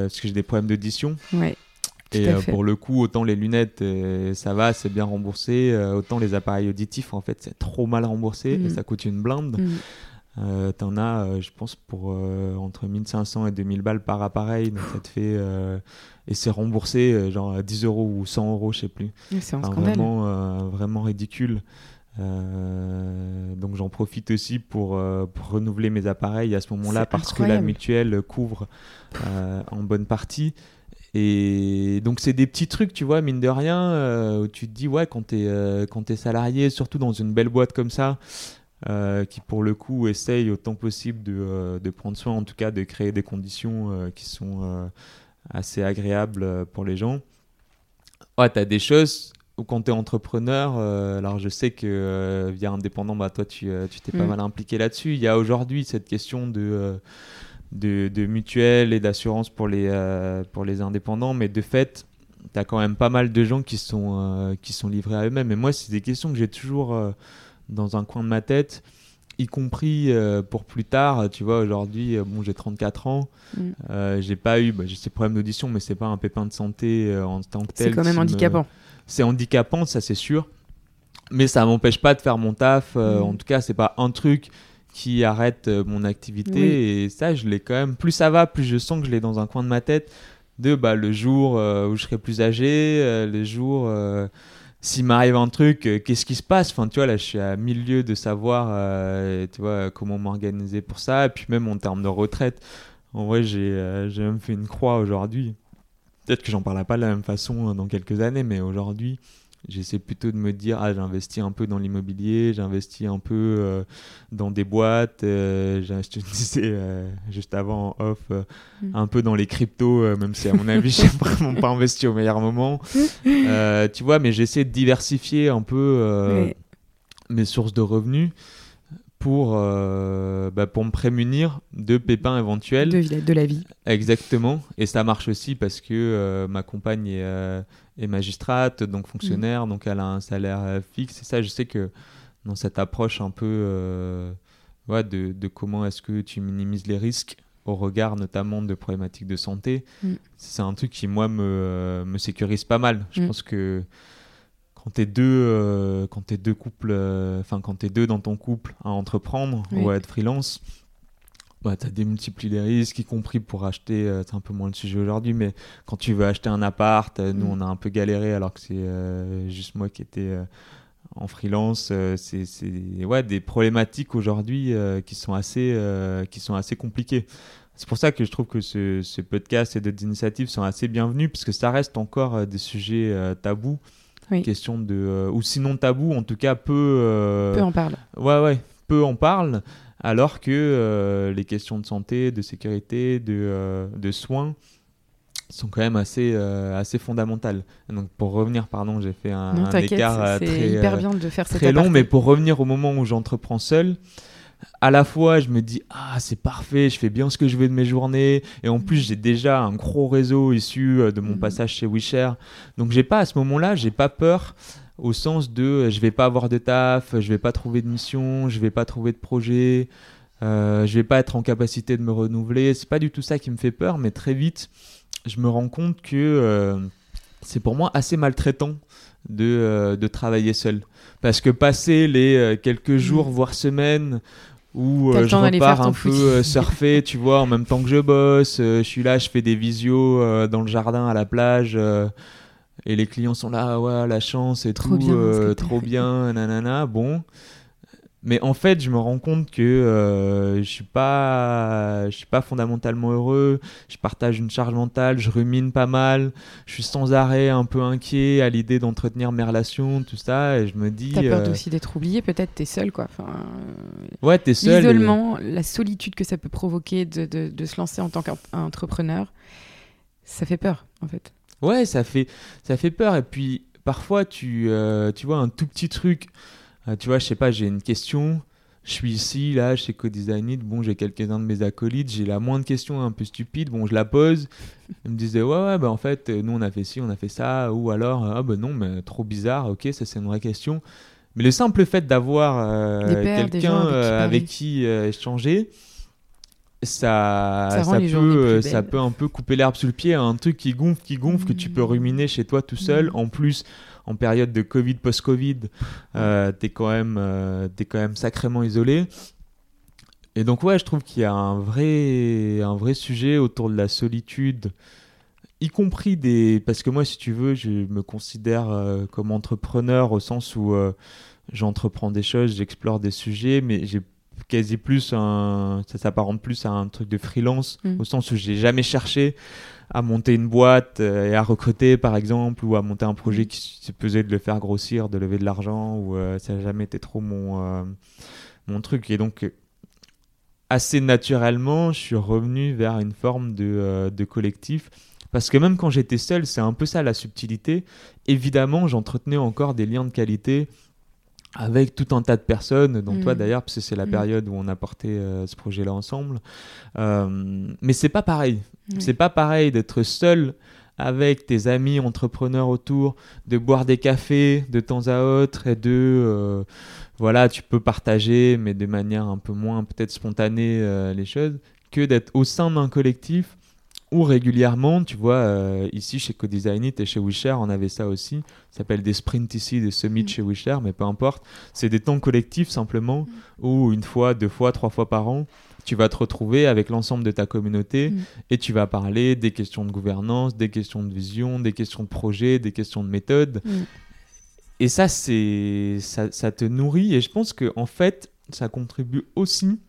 parce que j'ai des problèmes d'audition ouais. Et euh, pour le coup, autant les lunettes, euh, ça va, c'est bien remboursé. Euh, autant les appareils auditifs, en fait, c'est trop mal remboursé et mm. ça coûte une blinde. Mm. T'en as, je pense, pour entre 1500 et 2000 balles par appareil. Donc ça te fait. et c'est remboursé, genre 10 euros ou 100 euros, je sais plus. C'est vraiment, vraiment ridicule. donc j'en profite aussi pour, pour, renouveler mes appareils à ce moment-là parce que la mutuelle couvre en bonne partie. Et donc, c'est des petits trucs, tu vois, mine de rien, euh, où tu te dis, ouais, quand t'es euh, es salarié, surtout dans une belle boîte comme ça, euh, qui pour le coup essaye autant possible de, de, prendre soin, en tout cas de créer des conditions qui sont assez agréables pour les gens. Ouais, t'as des choses où quand t'es entrepreneur, alors je sais que via indépendant, bah, toi tu t'es pas mm. mal impliqué là-dessus. Il y a aujourd'hui cette question de de, mutuelles et d'assurance pour, les euh, pour les indépendants, mais de fait, tu as quand même pas mal de gens qui sont, qui sont livrés à eux-mêmes. Et moi, c'est des questions que j'ai toujours dans un coin de ma tête y compris pour plus tard, tu vois, aujourd'hui, bon, j'ai 34 ans, mm. j'ai pas eu, bah, j'ai ces problèmes d'audition, mais c'est pas un pépin de santé en tant que tel. C'est quand même handicapant. C'est handicapant, ça c'est sûr, mais ça m'empêche pas de faire mon taf. Mm. En tout cas, c'est pas un truc qui arrête mon activité et ça, je l'ai quand même. Plus ça va, plus je sens que je l'ai dans un coin de ma tête. De bah, le jour où je serai plus âgé, le jour s'il m'arrive un truc, euh, qu'est-ce qui se passe? Enfin, tu vois, là, je suis à milieu de savoir, euh, tu vois, comment m'organiser pour ça. Et puis même en termes de retraite, en vrai, j'ai euh, même fait une croix aujourd'hui. Peut-être que j'en parlerai pas de la même façon dans quelques années, mais aujourd'hui, J'essaie plutôt de me dire, ah, j'investis un peu dans l'immobilier, j'investis un peu euh, dans des boîtes, euh, je te disais euh, juste avant en off, mm. un peu dans les cryptos, même si à mon avis, j'ai vraiment pas investi au meilleur moment. tu vois, mais j'essaie de diversifier un peu mes sources de revenus pour, bah, pour me prémunir de pépins éventuels. De, de, la vie. Exactement. Et ça marche aussi parce que ma compagne est est magistrate, donc fonctionnaire, mm. donc elle a un salaire euh, fixe. Et ça, je sais que dans cette approche un peu euh, de, de, comment est-ce que tu minimises les risques au regard notamment de problématiques de santé, mm. c'est un truc qui, moi, me, euh, me sécurise pas mal. Je mm. pense que quand tu es deux, quand es deux couples, enfin, quand tu es deux dans ton couple à entreprendre ou à être freelance, bah, tu as démultiplié les risques, y compris pour acheter, euh, c'est un peu moins le sujet aujourd'hui, mais quand tu veux acheter un appart, euh, nous mm. on a un peu galéré alors que c'est euh, juste moi qui étais en freelance. c'est ouais, des problématiques aujourd'hui qui, sont assez qui sont assez compliquées. C'est pour ça que je trouve que ce, ce podcast et d'autres initiatives sont assez bienvenus, parce que ça reste encore des sujets tabous. Question de, ou sinon tabous, en tout cas peu. peu en parle. Ouais, ouais, peu en parle alors que euh, les questions de santé, de sécurité, de, euh, de soins sont quand même assez, euh, assez fondamentales. Donc pour revenir, pardon, j'ai fait un, un écart très, hyper bien de faire très long, mais pour revenir au moment où j'entreprends seul, à la fois je me dis ah c'est parfait, je fais bien ce que je veux de mes journées, et en plus j'ai déjà un gros réseau issu de mon mm. passage chez WeShare, donc j'ai pas à ce moment-là, j'ai pas peur au sens de euh, je vais pas avoir de taf, je vais pas trouver de mission, je vais pas trouver de projet, euh, je vais pas être en capacité de me renouveler. C'est pas du tout ça qui me fait peur, mais très vite, je me rends compte que euh, c'est pour moi assez maltraitant de, euh, de, travailler seul. Parce que passer les quelques jours, voire semaines, où je repars un peu surfer, tu vois, en même temps que je bosse, je suis là, je fais des visios dans le jardin, à la plage et les clients sont là, ouais, la chance et trop tout, bien, euh, trop bien, nanana. Bon, mais en fait, je me rends compte que euh, je suis pas, je suis pas fondamentalement heureux. Je partage une charge mentale, je rumine pas mal. Je suis sans arrêt un peu inquiet à l'idée d'entretenir mes relations, tout ça, et je me dis. T'as peur euh, aussi d'être oublié, peut-être. T'es seul, quoi. Enfin, ouais, t'es seul. L'isolement, la solitude que ça peut provoquer de, de, de se lancer en tant qu'entrepreneur, ça fait peur, en fait. Ouais, ça fait, ça fait peur. Et puis, parfois, tu, euh, tu vois un tout petit truc. Euh, tu vois, je sais pas, j'ai une question. Je suis ici, là, chez Co-Design Bon, j'ai quelques-uns de mes acolytes. J'ai la moindre question un peu stupide. Bon, je la pose. Ils me disaient, ouais, ouais, bah en fait, nous, on a fait ci, on a fait ça. Ou alors, ah, bah non, mais trop bizarre. Ok, ça, c'est une vraie question. Mais le simple fait d'avoir euh, quelqu'un avec qui échanger, ça, ça, peut, euh, ça peut un peu couper l'herbe sous le pied, un truc qui gonfle, qui gonfle, que tu peux mmh. ruminer chez toi tout seul. Mmh. En plus, en période de Covid, post-Covid, euh, t'es quand, même, euh, quand même sacrément isolé. Et donc, ouais, je trouve qu'il y a un vrai, un vrai sujet autour de la solitude, y compris des. Parce que moi, si tu veux, je me considère comme entrepreneur au sens où j'entreprends des choses, j'explore des sujets, mais j'ai quasi plus un, ça s'apparente plus à un truc de freelance mm. au sens où j'ai jamais cherché à monter une boîte euh, et à recruter par exemple ou à monter un projet mm. qui se pesait de le faire grossir, de lever de l'argent ou euh, ça n'a jamais été trop mon euh, mon truc et donc assez naturellement je suis revenu vers une forme de, de collectif parce que même quand j'étais seul c'est un peu ça la subtilité évidemment j'entretenais encore des liens de qualité avec tout un tas de personnes, dont toi mm. d'ailleurs, parce que c'est la mm. période où on a porté euh, ce projet-là ensemble. Euh, mais c'est pas pareil. Mm. C'est pas pareil d'être seul avec tes amis entrepreneurs autour, de boire des cafés de temps à autre et de euh, voilà, tu peux partager, mais de manière un peu moins peut-être spontanée les choses, que d'être au sein d'un collectif où régulièrement, tu vois, euh, ici chez CoDesignit et chez Wisher, on avait ça aussi. Ça s'appelle des sprints ici, des summits mm. chez Wisher, mais peu importe. C'est des temps collectifs simplement, mm. où une fois, deux fois, trois fois par an, tu vas te retrouver avec l'ensemble de ta communauté mm. et tu vas parler des questions de gouvernance, des questions de vision, des questions de projet, des questions de méthode. Et ça, c'est ça, ça, te nourrit et je pense que en fait, ça contribue aussi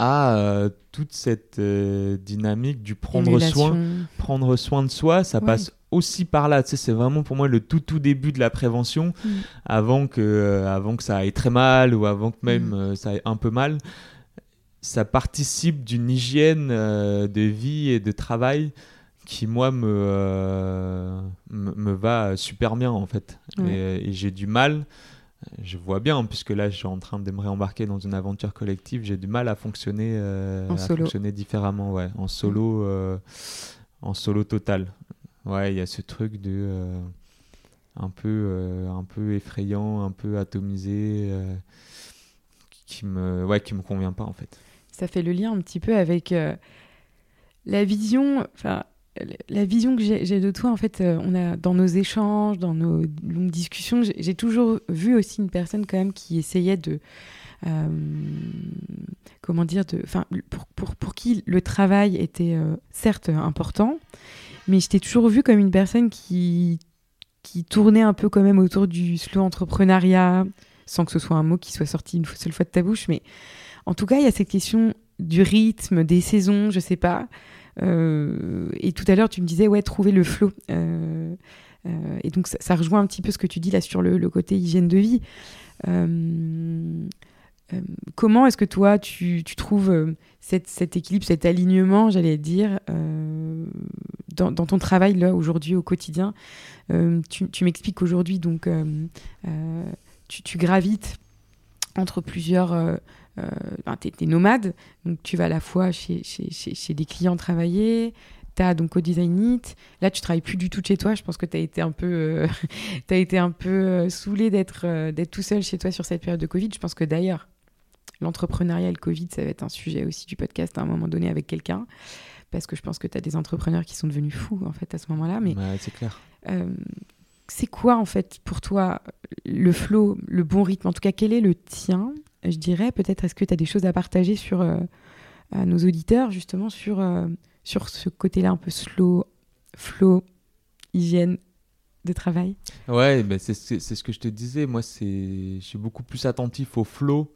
à euh, toute cette euh, dynamique du prendre soin, prendre soin de soi. Ça passe aussi par là. Tu sais, c'est vraiment pour moi le tout tout début de la prévention, mm. avant que euh, avant que ça aille très mal ou avant que même mm. ça aille un peu mal. Ça participe d'une hygiène de vie et de travail qui moi me, me, va super bien en fait. Et, j'ai du mal, je vois bien, puisque là je suis en train de me réembarquer dans une aventure collective, j'ai du mal à fonctionner, euh, à fonctionner différemment, ouais, en solo, euh, en solo total. Ouais, il y a ce truc de euh, un peu, un peu effrayant, un peu atomisé, qui me, ouais, qui me convient pas en fait. Ça fait le lien un petit peu avec la vision, enfin la vision que j'ai de toi, en fait, euh, on a dans nos échanges, dans nos longues discussions, j'ai toujours vu aussi une personne quand même qui essayait de, euh, comment dire, de, enfin, pour, pour, pour, qui le travail était euh, certes important, mais je t'ai toujours vu comme une personne qui, qui tournait un peu quand même autour du slow entrepreneuriat, sans que ce soit un mot qui soit sorti une seule fois de ta bouche, mais en tout cas, il y a cette question du rythme, des saisons, je sais pas. Euh, et tout à l'heure, tu me disais, ouais, trouver le flow. Euh, euh, et donc, ça, rejoint un petit peu ce que tu dis là sur le, côté hygiène de vie. comment est-ce que toi, tu, trouves cet équilibre, cet alignement, j'allais dire, dans, ton travail là aujourd'hui au quotidien? Tu, m'expliques qu'aujourd'hui, donc, tu, gravites entre plusieurs tu es, nomade, donc tu vas à la fois chez, chez, chez, des clients travailler, tu as donc au Design It. Là, tu travailles plus du tout chez toi. Je pense que tu as été un peu, euh, as été un peu euh, saoulé d'être d'être tout seul chez toi sur cette période de Covid. Je pense que d'ailleurs, l'entrepreneuriat et le Covid, ça va être un sujet aussi du podcast à un moment donné avec quelqu'un. Parce que je pense que tu as des entrepreneurs qui sont devenus fous en fait à ce moment-là. Mais c'est clair. c'est quoi en fait pour toi le flow, le bon rythme? En tout cas, quel est le tien? Je dirais. Peut-être est-ce que tu as des choses à partager sur euh, nos auditeurs, justement, sur, euh, sur ce côté-là un peu slow, flow, hygiène de travail? Ouais, ben c'est ce que je te disais. Moi, je suis beaucoup plus attentif au flow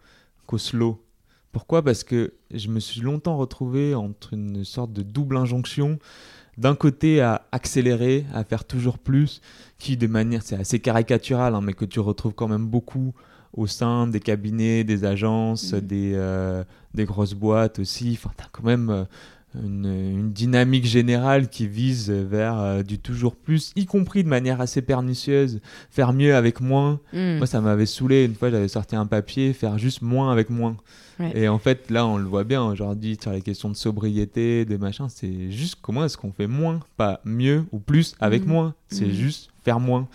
qu'au slow. Pourquoi? Parce que je me suis longtemps retrouvé entre une sorte de double injonction. D'un côté, à accélérer, à faire toujours plus, qui de manière, c'est assez caricatural, hein, mais que tu retrouves quand même beaucoup au sein des cabinets, des agences, mm. des, euh, des grosses boîtes aussi. Enfin, tu as quand même euh, une, une, dynamique générale qui vise vers euh, du toujours plus, y compris de manière assez pernicieuse, faire mieux avec moins. Mm. Moi, ça m'avait saoulé. Une fois, j'avais sorti un papier, faire juste moins avec moins. Et en fait, là, on le voit bien aujourd'hui sur les questions de sobriété, des machins, c'est juste comment est-ce qu'on fait moins, pas mieux ou plus avec mm. moins? C'est juste faire moins.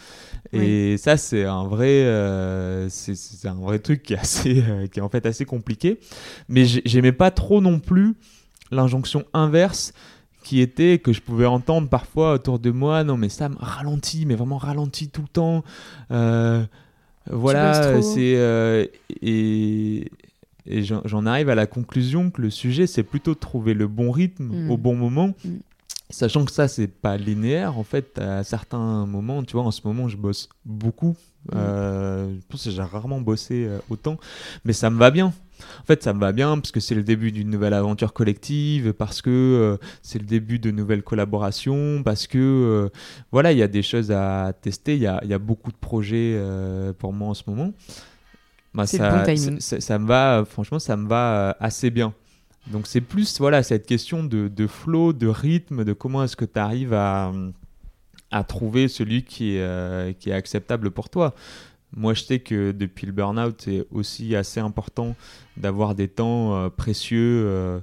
Et ça, c'est un vrai, euh, c'est un vrai truc qui est assez, euh, qui est en fait assez compliqué. Mais j'aimais pas trop non plus l'injonction inverse qui était que je pouvais entendre parfois autour de moi. Non, mais ça me ralentit, mais vraiment ralentit tout le temps. Euh, voilà, c'est et et j'en arrive à la conclusion que le sujet, c'est plutôt de trouver le bon rythme mm. au bon moment. Mm. Sachant que ça, c'est pas linéaire, en fait, à certains moments, tu vois, en ce moment, je bosse beaucoup. Mm. Euh, je pense que j'ai rarement bossé euh, autant, mais ça me va bien. En fait, ça me va bien parce que c'est le début d'une nouvelle aventure collective, parce que euh, c'est le début de nouvelles collaborations, parce que voilà, il y a des choses à tester, il y a, y a, beaucoup de projets pour moi en ce moment. Bah, ça, ça, me va, franchement, ça me va assez bien. Donc c'est plus voilà cette question de, de flow, de rythme, de comment est-ce que tu arrives à, à trouver celui qui est, euh, qui est acceptable pour toi. Moi, je sais que depuis le burn-out, c'est aussi assez important d'avoir des temps euh, précieux euh,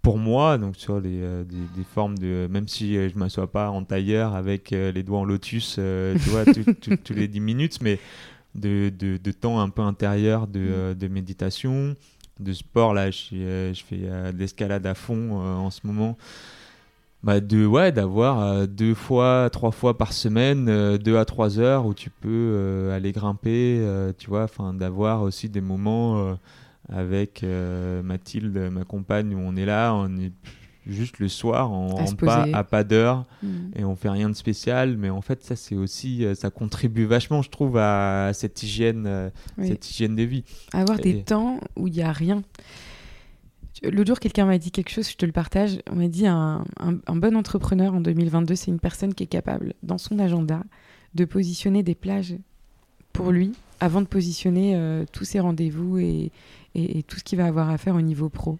pour moi, donc sur les, euh, des, des formes de. Même si je ne m'assois pas en tailleur avec les doigts en lotus, tu vois, tous les 10 minutes, mais de, de, de temps un peu intérieur de, euh, de méditation, de sport. Là, je, euh, je fais euh, de l'escalade à fond euh, en ce moment. Bah de ouais d'avoir deux fois trois fois par semaine deux à trois heures où tu peux aller grimper tu vois enfin d'avoir aussi des moments avec Mathilde ma compagne où on est là on juste le soir on À pas à pas d'heure Mm. et on fait rien de spécial mais en fait ça c'est aussi euh, ça contribue vachement je trouve à cette hygiène euh, Oui. cette hygiène de vie Avoir des temps où il n'y a rien. L'autre jour, quelqu'un m'a dit quelque chose, je te le partage. On m'a dit un, un- un bon entrepreneur en 2022, c'est une personne qui est capable, dans son agenda, de positionner des plages pour lui avant de positionner euh, tous ses rendez-vous et, et- et tout ce qu'il va avoir à faire au niveau pro.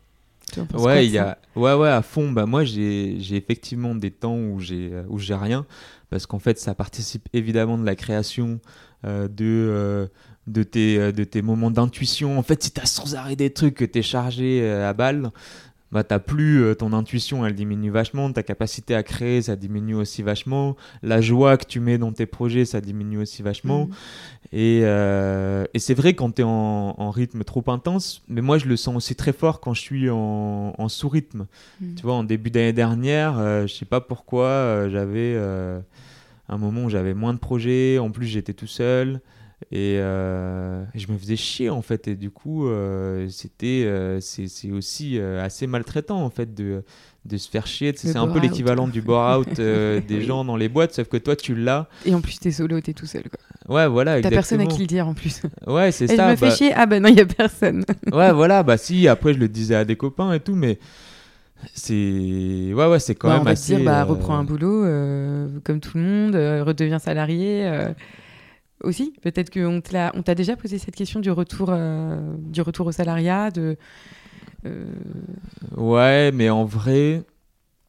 Ouais, il y ça? a ouais ouais à fond. Bah moi j'ai effectivement des temps où j'ai euh, où j'ai rien parce qu'en fait ça participe évidemment de la création euh, de euh, de tes de tes moments d'intuition. En fait, si tu as sans arrêt des trucs que tu es chargé euh, à balle, bah t'as plus euh, ton intuition, elle diminue vachement, ta capacité à créer, ça diminue aussi vachement, la joie que tu mets dans tes projets, ça diminue aussi vachement. Mm. Et, euh, et c'est vrai quand tu es en, en rythme trop intense, mais moi je le sens aussi très fort quand je suis en, en sous-rythme. Mm. Tu vois, en début d'année dernière, euh, je sais pas pourquoi, euh, j'avais un moment où j'avais moins de projets, en plus j'étais tout seul. Et, euh, et je me faisais chier en fait et du coup euh, c'était euh, c'est c'est aussi euh, assez maltraitant en fait de, de se faire chier c'est un peu l'équivalent du bore-out euh, des Oui. gens dans les boîtes sauf que toi tu l'as Et en plus, t'es solo, t'es tout seul. quoi. ouais voilà T'as personne à qui le dire en plus. ouais c'est Et je ça me fais bah- chier. Ah ben non, il n'y a personne. ouais, voilà, bah si, après je le disais à des copains et tout, mais c'est. Ouais, ouais, c'est quand Bah, même on va assez. dire, bah, reprends un boulot comme tout le monde, redeviens salarié. Aussi, peut-être qu'on t'a déjà posé cette question du retour, euh, au salariat, de. euh, Ouais, mais en vrai.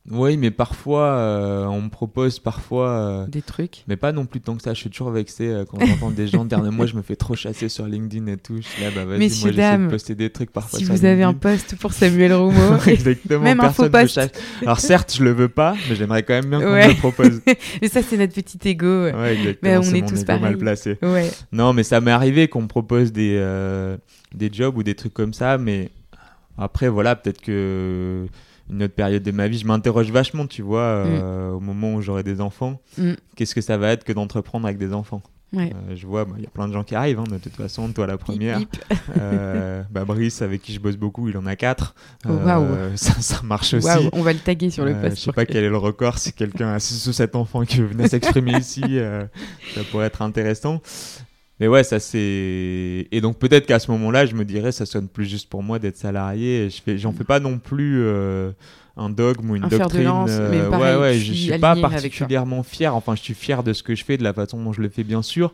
Oui, mais parfois, euh, on me propose parfois. euh, des trucs. Mais pas non plus tant que ça, je suis toujours vexé euh, quand j'entends des gens dire moi je me fais trop chasser sur LinkedIn et tout. Je suis là, bah vas-y, moi j'essaie de poster des trucs parfois Si sur vous avez un poste pour Samuel Romo, Exactement, Même personne post. chasse. Alors certes, je le veux pas, mais j'aimerais quand même bien qu'on Ouais. me le propose. mais ça c'est notre petit ego. Ouais. Exactement, Mais on est tous ego pareils. mal placé. Ouais. Non, mais ça m'est arrivé qu'on me propose des, euh, des jobs ou des trucs comme ça, mais après, voilà, peut-être que une autre période de ma vie, je m'interroge vachement, tu vois, euh, au moment où j'aurai des enfants, Mm. qu'est-ce que ça va être que d'entreprendre avec des enfants Ouais. Euh, Je vois, bah, il y a plein de gens qui arrivent, hein, de toute façon, toi la première. Hip, hip. Euh, bah, Brice, avec qui je bosse beaucoup, il en a quatre. Oh, ça, ça marche aussi. Waouh, on va le taguer sur le Euh, post. je sais pour pas que- quel est le record, si quelqu'un a 6 ou 7 enfants qui venait s'exprimer ici, ça pourrait être intéressant. Mais ouais, ça c'est. Et donc peut-être qu'à ce moment-là, je me dirais, ça sonne plus juste pour moi d'être salarié. Et je fais, j'en fais pas non plus euh, un dogme ou une Un doctrine. lance, euh, pareil, ouais, ouais, je je suis pas particulièrement fier. Enfin, je suis fier de ce que je fais, de la façon dont je le fais, bien sûr,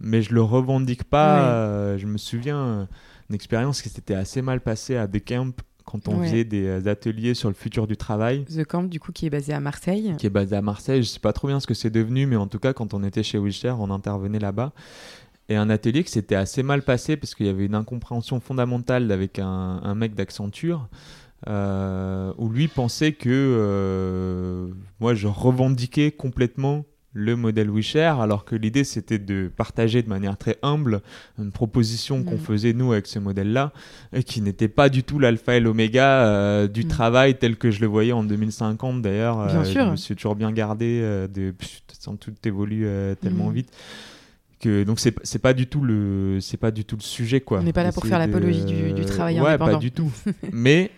mais je le revendique pas. Ouais. Euh, je me souviens d'une expérience qui s'était assez mal passée à The Camp quand on Ouais. faisait des euh, ateliers sur le futur du travail The Camp, du coup, qui est basé à Marseille. qui est basé à Marseille. Je sais pas trop bien ce que c'est devenu, mais en tout cas, quand on était chez Wishare, on intervenait là-bas. Et un atelier qui s'était assez mal passé parce qu'il y avait une incompréhension fondamentale avec un, un mec d'Accenture. euh, où lui pensait que euh, moi je revendiquais complètement le modèle WeShare alors que l'idée c'était de partager de manière très humble une proposition qu'on Mm. faisait nous avec ce modèle là et qui n'était pas du tout l'alpha et l'oméga euh, du Mm. travail tel que je le voyais en 2050 d'ailleurs Bien sûr. je me suis toujours bien gardé de pff, sans tout évolue tellement Mm. vite que donc c'est c'est pas du tout le c'est pas du tout le sujet quoi On n'est pas là pour faire l'apologie du- du travail ouais indépendant. pas du tout mais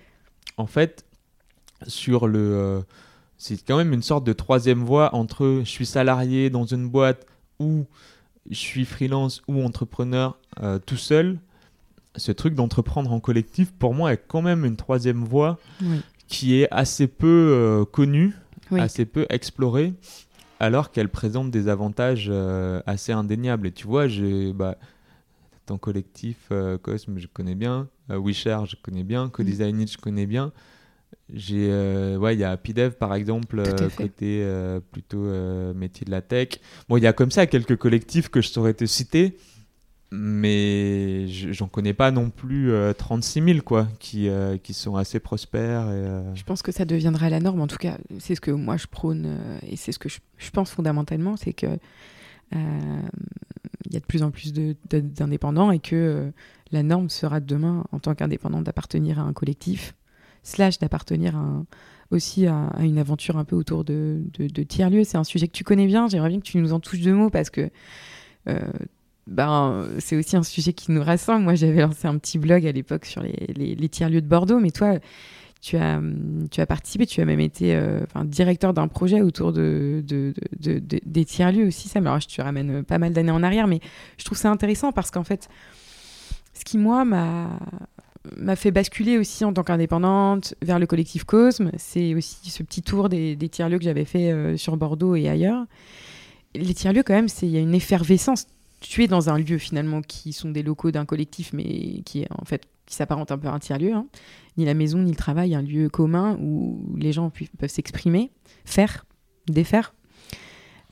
en fait sur le euh, c'est quand même une sorte de troisième voie entre je suis salarié dans une boîte ou je suis freelance ou entrepreneur euh, tout seul ce truc d'entreprendre en collectif pour moi est quand même une troisième voie Oui. qui est assez peu euh, connue Oui. assez peu explorée alors qu'elle présente des avantages euh, assez indéniables. Et tu vois j'ai bah, ton collectif euh, Cosme je connais bien. Euh, Wishare je connais bien. Co-Design It, je connais bien. J'ai euh, ouais il y a Happydev par exemple euh, côté plutôt métier de la tech. Bon il y a comme ça quelques collectifs que je saurais te citer mais j'en connais pas non plus 36 000 quoi, qui, qui sont assez prospères. Et, Je pense que ça deviendra la norme. En tout cas, c'est ce que moi je prône et c'est ce que je, pense fondamentalement, c'est que il y a de plus en plus d'indépendants et que la norme sera demain, en tant qu'indépendant, d'appartenir à un collectif, slash d'appartenir aussi à, une aventure un peu autour de tiers-lieux. C'est un sujet que tu connais bien. J'aimerais bien que tu nous en touches deux mots parce que ben, c'est aussi un sujet qui nous rassemble. Moi, j'avais lancé un petit blog à l'époque sur les, tiers-lieux de Bordeaux, mais toi, tu as, participé, tu as même été euh, directeur d'un projet autour de, de, de, des tiers-lieux aussi. Ça, alors, je te ramène pas mal d'années en arrière, mais je trouve ça intéressant parce qu'en fait, ce qui, moi, m'a fait basculer aussi en tant qu'indépendante vers le collectif Cosme. C'est aussi ce petit tour des, des tiers-lieux que j'avais fait euh, sur Bordeaux et ailleurs. Les tiers-lieux, quand même, il y a une effervescence tu es dans un lieu finalement qui sont des locaux d'un collectif, mais qui en fait qui s'apparente un peu à un tiers-lieu. Hein. Ni la maison, ni le travail, un lieu commun où les gens peuvent s'exprimer, faire, défaire.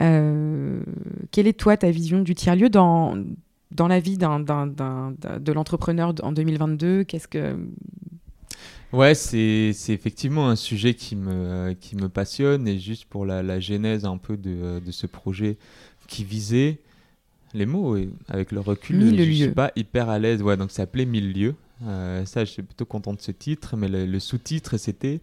Euh, quelle est toi ta vision du tiers-lieu dans, dans la vie d'un, de l'entrepreneur en 2022 Qu'est-ce que Ouais, c'est, effectivement un sujet qui me, qui me passionne et juste pour la, la genèse un peu de, de ce projet qui visait, les mots, avec le recul, je ne suis pas hyper à l'aise. Ouais, donc ça s'appelait Mille lieux. Euh, ça, je suis plutôt content de ce titre, mais le, sous-titre, c'était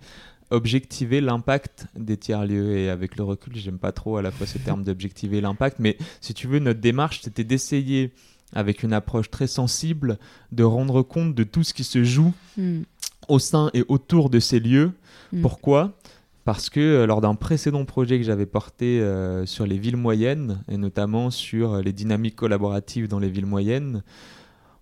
objectiver l'impact des tiers-lieux. Et avec le recul, j'aime pas trop à la fois ce terme d'objectiver l'impact, mais si tu veux, notre démarche, c'était d'essayer, avec une approche très sensible, de rendre compte de tout ce qui se joue hmm. au sein et autour de ces lieux. Hmm. Pourquoi? Parce que euh, lors d'un précédent projet que j'avais porté euh, sur les villes moyennes, et notamment sur euh, les dynamiques collaboratives dans les villes moyennes,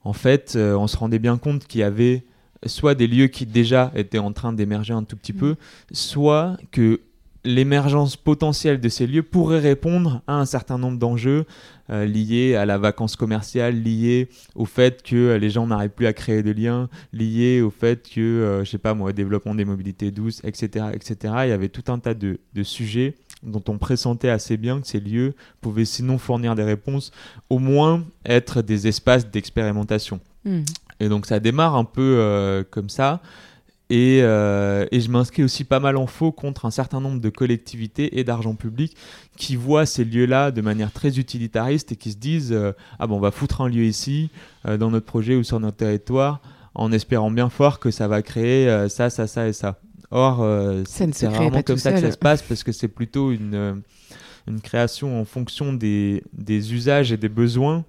en fait, on se rendait bien compte qu'il y avait soit des lieux qui déjà étaient en train d'émerger un tout petit mmh. peu, soit que l'émergence potentielle de ces lieux pourrait répondre à un certain nombre d'enjeux euh, liés à la vacance commerciale, liés au fait que euh, les gens n'arrivent plus à créer de liens, liés au fait que, euh, je sais pas moi, développement des mobilités douces, etc., etc. Il y avait tout un tas de, sujets dont on pressentait assez bien que ces lieux pouvaient sinon fournir des réponses, au moins être des espaces d'expérimentation. Mmh. Et donc ça démarre un peu comme ça. Euh, et, je m'inscris aussi pas mal en faux contre un certain nombre de collectivités et d'argent public qui voient ces lieux-là de manière très utilitariste et qui se disent euh, Ah bon, on va foutre un lieu ici, euh, dans notre projet ou sur notre territoire, en espérant bien fort que ça va créer ça, ça, ça et ça. Or, c'est rarement comme ça que ça se passe parce que c'est plutôt une, une création en fonction des, des usages et des besoins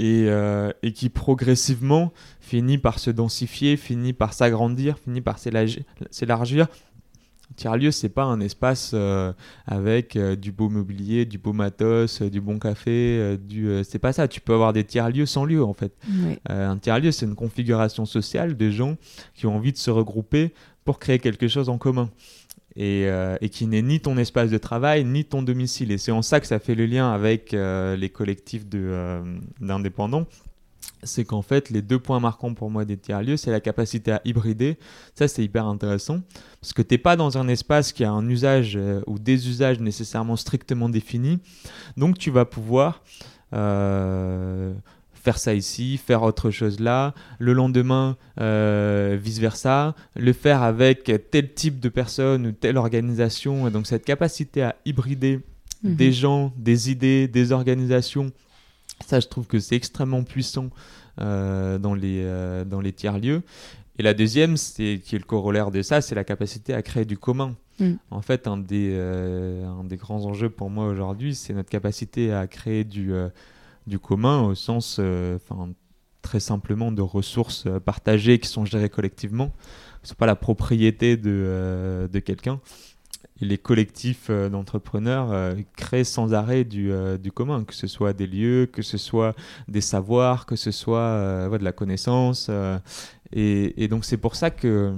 euh, et, qui progressivement finit par se densifier, finit par s'agrandir, finit par s'élargir. Tiers-lieu, c'est pas un espace euh, avec euh, du beau mobilier, du beau matos, du bon café, du. c'est pas ça. Tu peux avoir des tiers-lieux sans lieu en fait. un tiers-lieu, c'est une configuration sociale de gens qui ont envie de se regrouper pour créer quelque chose en commun. Euh, et, qui n'est ni ton espace de travail ni ton domicile. Et c'est en ça que ça fait le lien avec euh, les collectifs euh, d'indépendants. c'est qu'en fait, les deux points marquants pour moi des tiers-lieux, c'est la capacité à hybrider. Ça, c'est hyper intéressant. Parce que tu n'es pas dans un espace qui a un usage ou des usages nécessairement strictement définis. Donc, tu vas pouvoir faire ça ici, faire autre chose là, le lendemain, euh, vice-versa, le faire avec tel type de personne ou telle organisation. Et donc cette capacité à hybrider mhm. des gens, des idées, des organisations, ça je trouve que c'est extrêmement puissant euh, dans les, euh, dans les tiers-lieux. Et la deuxième, c'est qui est le corollaire de ça, c'est la capacité à créer du commun. Mm. En fait, un des, un des grands enjeux pour moi aujourd'hui, c'est notre capacité à créer du, du commun au sens, euh, très simplement de ressources euh, partagées qui sont gérées collectivement. Ce n'est pas la propriété de, euh, de quelqu'un. Les collectifs d'entrepreneurs créent sans arrêt du, du, commun, que ce soit des lieux, que ce soit des savoirs, que ce soit de la connaissance. Et, et, donc c'est pour ça que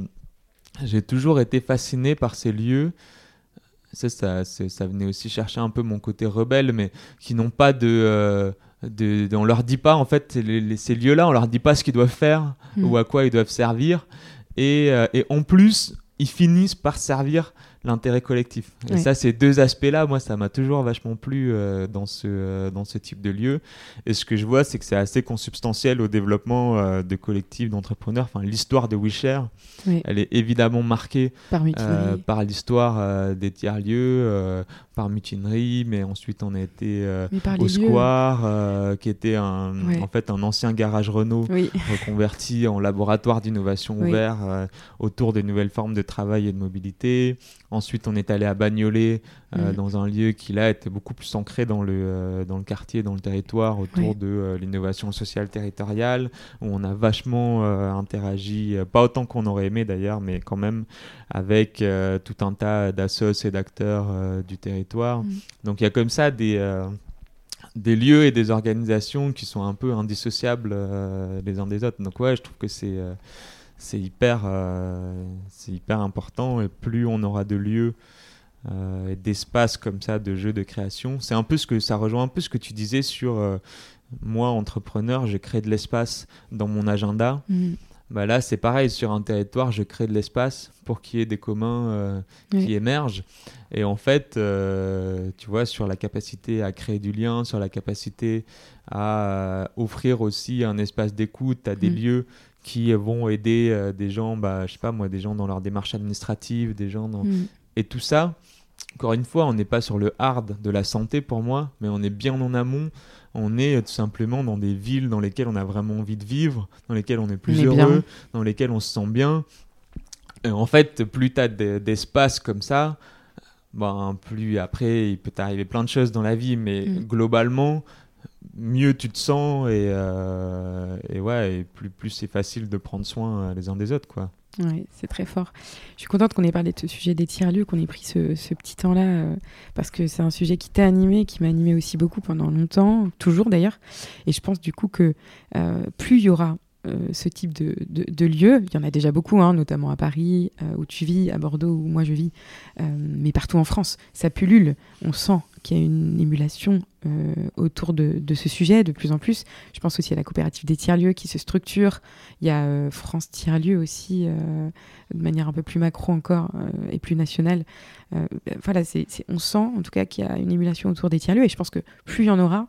j'ai toujours été fasciné par ces lieux ça, ça, ça, venait aussi chercher un peu mon côté rebelle, mais qui n'ont pas de, de, on leur dit pas en fait ces lieux-là, on leur dit pas ce qu'ils doivent faire hmm. ou à quoi ils doivent servir, et, euh, et, en plus ils finissent par servir l'intérêt collectif. Et ça, ces deux aspects-là, moi, ça m'a toujours vachement plu euh, dans, ce, euh, dans ce type de lieu. Et ce que je vois, c'est que c'est assez consubstantiel au développement euh, de collectifs d'entrepreneurs. Enfin, l'histoire de WeShare, elle est évidemment marquée par, par l'histoire des tiers-lieux, par mutinerie, mais ensuite on a été au Square, qui était un, en fait un ancien garage Renault reconverti en laboratoire d'innovation ouvert autour des nouvelles formes de travail et de mobilité. Ensuite, on est allé à Bagnolet, euh, mm. dans un lieu qui là était beaucoup plus ancré dans le, euh, dans le quartier, dans le territoire, autour de euh, l'innovation sociale territoriale, où on a vachement interagi, pas autant qu'on aurait aimé d'ailleurs, mais quand même avec tout un tas d'assos et d'acteurs du territoire. Mm. Donc il y a comme ça des des lieux et des organisations qui sont un peu indissociables les uns des autres. Donc ouais, je trouve que c'est c'est hyper, euh, c'est hyper important. Et plus on aura de lieux euh, et d'espaces comme ça, de jeux de création, c'est un peu ce que ça rejoint un peu ce que tu disais sur euh, moi, entrepreneur, je crée de l'espace dans mon agenda. Mm. Bah là, c'est pareil, sur un territoire, je crée de l'espace pour qu'il y ait des communs qui émergent. Et en fait, tu vois, sur la capacité à créer du lien, sur la capacité à offrir aussi un espace d'écoute à des mm. lieux qui vont aider euh, des gens, bah, je sais pas moi, des gens dans leur démarche administrative, des gens dans... Mm. Et tout ça, encore une fois, on n'est pas sur le hard de la santé pour moi, mais on est bien en amont. On est tout simplement dans des villes dans lesquelles on a vraiment envie de vivre, dans lesquelles on est plus heureux, dans lesquelles on se sent bien. Et en fait, plus tu as d'espace comme ça, ben, plus après, il peut t'arriver plein de choses dans la vie, mais mm. globalement, mieux tu te sens et, euh, et ouais, et plus, plus c'est facile de prendre soin euh, les uns des autres, quoi. Oui, c'est très fort. Je suis contente qu'on ait parlé de ce sujet des tiers-lieux, qu'on ait pris ce, petit temps-là, euh, parce que c'est un sujet qui t'a animé, qui m'a animé aussi beaucoup pendant longtemps, toujours d'ailleurs. Et je pense du coup que plus il y aura ce type de, de, lieux. Il y en a déjà beaucoup, hein, notamment à Paris, où tu vis, à Bordeaux, où moi je vis, mais partout en France. Ça pullule, on sent qu'il y a une émulation euh, autour de, ce sujet de plus en plus. Je pense aussi à la coopérative des tiers-lieux qui se structure. Il y a euh, France Tiers-lieux aussi, euh, de manière un peu plus macro encore et plus nationale. voilà, on sent en tout cas qu'il y a une émulation autour des tiers-lieux et je pense que plus il y en aura,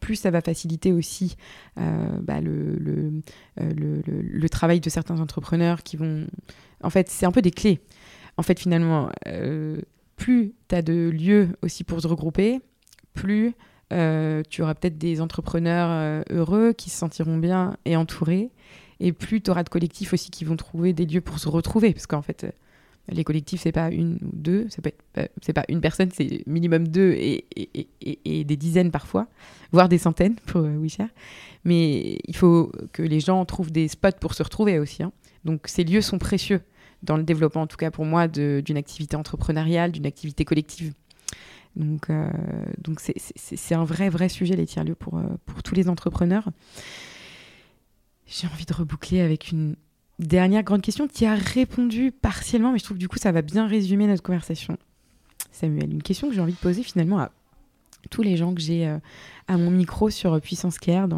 plus ça va faciliter aussi bah, le, le, le, le, travail de certains entrepreneurs qui vont... En fait, c'est un peu des clés. En fait, finalement, plus tu as de lieux aussi pour se regrouper, plus euh, tu auras peut-être des entrepreneurs euh, heureux qui se sentiront bien et entourés, et plus tu auras de collectifs aussi qui vont trouver des lieux pour se retrouver, parce qu'en fait, euh, les collectifs, c'est pas une ou deux, c'est pas une personne, c'est minimum deux et, des dizaines parfois, voire des centaines pour WeShare. Mais il faut que les gens trouvent des spots pour se retrouver aussi. Hein. Donc ces lieux sont précieux dans le développement, en tout cas pour moi, d'une activité entrepreneuriale, d'une activité collective. Donc, euh, donc c'est un vrai, vrai sujet, les tiers-lieux, pour, euh, pour tous les entrepreneurs. J'ai envie de reboucler avec une dernière grande question qui a répondu partiellement, mais je trouve que du coup, ça va bien résumer notre conversation. Samuel, une question que j'ai envie de poser finalement à tous les gens que j'ai euh, à mon micro sur Puissance Care.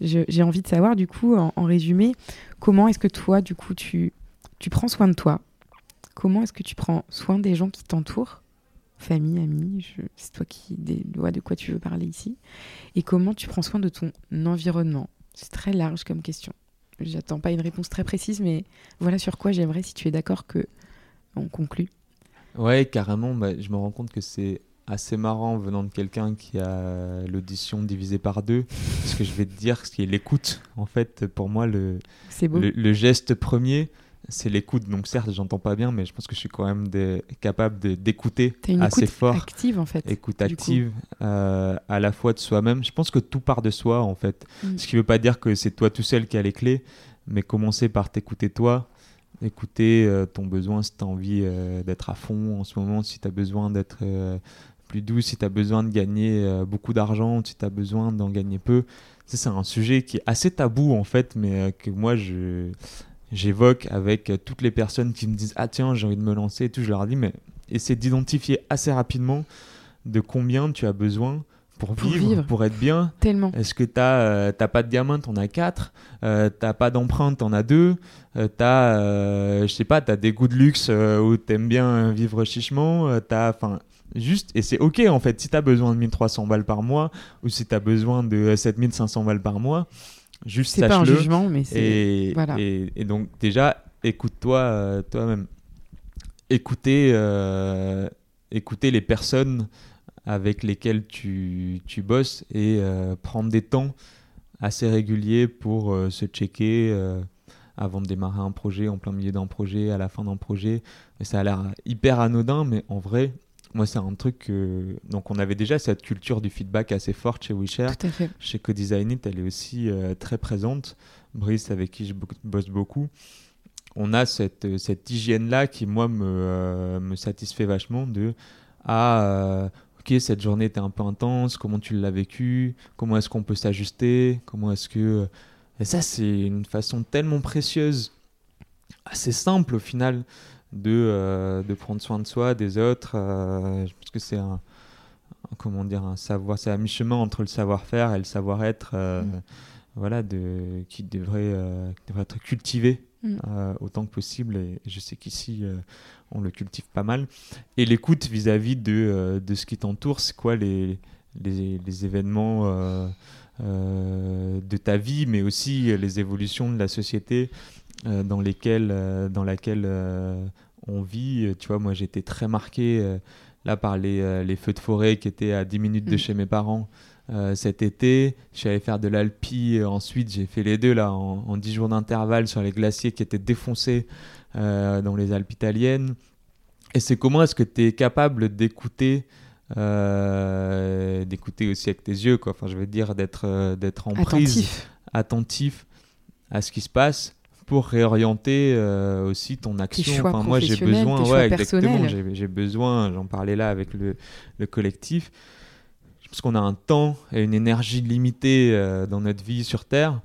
J'ai envie de savoir, du coup, en, résumé, comment est-ce que toi, du coup, tu tu prends soin de toi? Comment est-ce que tu prends soin des gens qui t'entourent? Famille, amis, c'est toi qui vois de quoi tu veux parler ici. Et comment tu prends soin de ton environnement? C'est très large comme question. J'attends pas une réponse très précise, mais voilà sur quoi j'aimerais, si tu es d'accord, que on conclut. Ouais, carrément. Bah, je me rends compte que c'est assez marrant venant de quelqu'un qui a l'audition divisée par deux. Ce que je vais te dire, c'est l'écoute. En fait, pour moi, le, le, le, geste premier, c'est l'écoute. Donc certes, j'entends pas bien, mais je pense que je suis quand même capable d'écouter assez écoute fort. active en fait. Écoute active, euh, à la fois de soi-même. Je pense que tout part de soi en fait. Mm. Ce qui veut pas dire que c'est toi tout seul qui a les clés, mais commencer par t'écouter toi, écouter euh, ton besoin si tu as envie euh, d'être à fond en ce moment, si tu as besoin d'être plus doux, si tu as besoin de gagner beaucoup d'argent, si tu as besoin d'en gagner peu. C'est un sujet qui est assez tabou en fait, mais que moi je j'évoque avec toutes les personnes qui me disent Ah, tiens, j'ai envie de me lancer et tout. Je leur dis Mais essaie d'identifier assez rapidement de combien tu as besoin pour, Pour vivre, vivre. pour être bien. Tellement. Est-ce que t'as euh, t'as pas de gamin, t'en as quatre. Euh, t'as pas d'empreinte, t'en as deux. Euh, t'as, euh, je sais pas, t'as des goûts de luxe euh, où t'aimes bien vivre chichement. Euh, t'as, enfin, juste, et c'est ok en fait. Si t'as besoin de 1300 balles par mois ou si t'as besoin de euh, 7500 balles par mois, juste C'est pas un jugement, mais c'est. Et, voilà. et, et donc déjà, écoute-toi euh, toi-même. Écoutez, euh, écoutez les personnes avec lesquelles tu, tu bosses et euh, prendre des temps assez réguliers pour euh, se checker avant de démarrer un projet, en plein milieu d'un projet, à la fin d'un projet. Et ça a l'air hyper anodin, mais en vrai, moi, c'est un truc que... Donc, on avait déjà cette culture du feedback assez forte chez WeShare. Tout à fait. Chez CoDesignit, elle est aussi euh, très présente. Brice, avec qui je bo- bosse beaucoup, on a cette, euh, cette hygiène-là qui, moi, me, euh, me satisfait vachement de Ah, euh, ok, cette journée était un peu intense, comment tu l'as vécu? Comment est-ce qu'on peut s'ajuster? Comment est-ce que. Et ça, c'est une façon tellement précieuse, assez simple au final, de, euh, de prendre soin de soi, des autres. euh, je pense que c'est un, comment dire, un savoir, c'est à mi-chemin entre le savoir-faire et le savoir-être, euh, Mm. voilà, de, qui devrait, euh, qui devrait être cultivé Mm. euh, autant que possible. Et je sais qu'ici, on le cultive pas mal. Et l'écoute vis-à-vis de, de ce qui t'entoure, c'est quoi les, les, les événements de ta vie, mais aussi les évolutions de la société dans, lesquelles, euh, dans laquelle euh, on vit. Tu vois, moi, j'étais très marqué euh, là par les, euh, les feux de forêt qui étaient à 10 minutes de Mm. chez mes parents. euh, cet été, je suis allé faire de l'alpi. euh, Ensuite, j'ai fait les deux là en, en 10 jours d'intervalle sur les glaciers qui étaient défoncés euh, dans les Alpes italiennes. Et c'est comment est-ce que tu es capable d'écouter, euh, d'écouter aussi avec tes yeux, quoi. Enfin, je veux dire d'être euh, d'être en prise, Attentif. attentif à ce qui se passe pour réorienter euh, aussi ton action. choix enfin, moi, j'ai besoin, ouais, exactement. J'ai besoin, j'en parlais là avec le, le collectif, parce qu'on a un temps et une énergie limitée euh, dans notre vie sur Terre.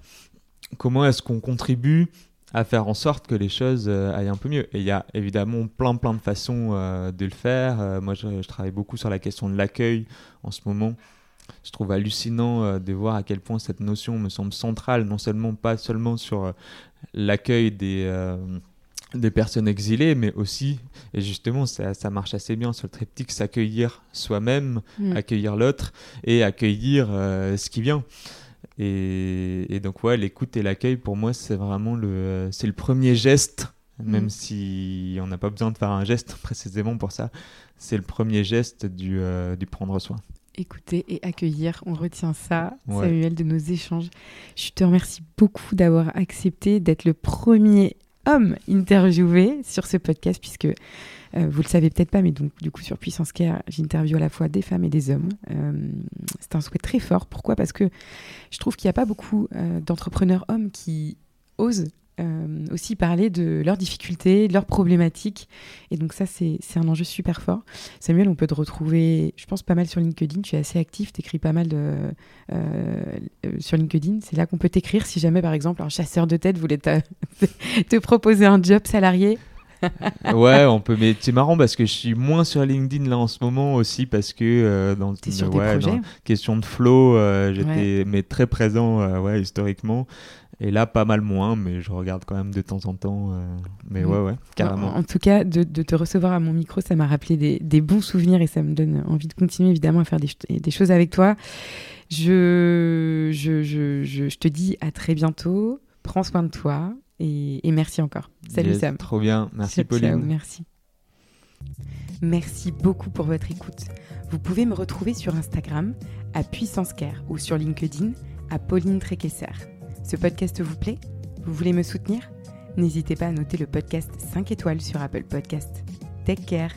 Comment est-ce qu'on contribue à faire en sorte que les choses euh, aillent un peu mieux? Et il y a évidemment plein plein de façons euh, de le faire. Euh, moi, je, je travaille beaucoup sur la question de l'accueil en ce moment. Je trouve hallucinant euh, de voir à quel point cette notion me semble centrale, non seulement pas seulement sur euh, l'accueil des, euh, des personnes exilées, mais aussi, et justement ça, ça marche assez bien sur le triptyque, s'accueillir soi-même, Mm. accueillir l'autre et accueillir ce qui vient. Et, et donc ouais, l'écoute et l'accueil pour moi c'est vraiment le, c'est le premier geste, même Mm. si on n'a pas besoin de faire un geste précisément pour ça. C'est le premier geste du, euh, du prendre soin. Écouter et accueillir, on retient ça, Ouais. Samuel, de nos échanges. Je te remercie beaucoup d'avoir accepté d'être le premier homme interviewé sur ce podcast, puisque euh, vous le savez peut-être pas, mais donc du coup sur Puissance Care, j'interviewe à la fois des femmes et des hommes. Euh, c'est un souhait très fort. Pourquoi? Parce que je trouve qu'il n'y a pas beaucoup euh, d'entrepreneurs hommes qui osent euh, aussi parler de leurs difficultés, de leurs problématiques. Et donc ça, c'est un enjeu super fort. Samuel, on peut te retrouver, je pense, pas mal sur LinkedIn. Tu es assez actif, tu écris pas mal euh, euh, sur LinkedIn. C'est là qu'on peut t'écrire si jamais, par exemple, un chasseur de tête voulait te proposer un job salarié. ouais, on peut. Mais c'est marrant parce que je suis moins sur LinkedIn là en ce moment aussi parce que euh, dans es sur ouais, dans question de flow, euh, j'étais mais très présent euh, ouais historiquement. Et là, pas mal moins, mais je regarde quand même de temps en temps. mais Mm. ouais, ouais, carrément. En, en tout cas, de, de te recevoir à mon micro, ça m'a rappelé des, des bons souvenirs et ça me donne envie de continuer évidemment à faire des, ch- des choses avec toi. Je, je, je, je, je te dis à très bientôt. Prends soin de toi et, et merci encore. Salut Yes, Sam. Trop bien, merci Ciao, Pauline. ciao, merci. Merci beaucoup pour votre écoute. Vous pouvez me retrouver sur Instagram à Puissance Care ou sur LinkedIn à Pauline Tréquesser. Ce podcast vous plaît? Vous voulez me soutenir? N'hésitez pas à noter le podcast 5 étoiles sur Apple Podcast. Take care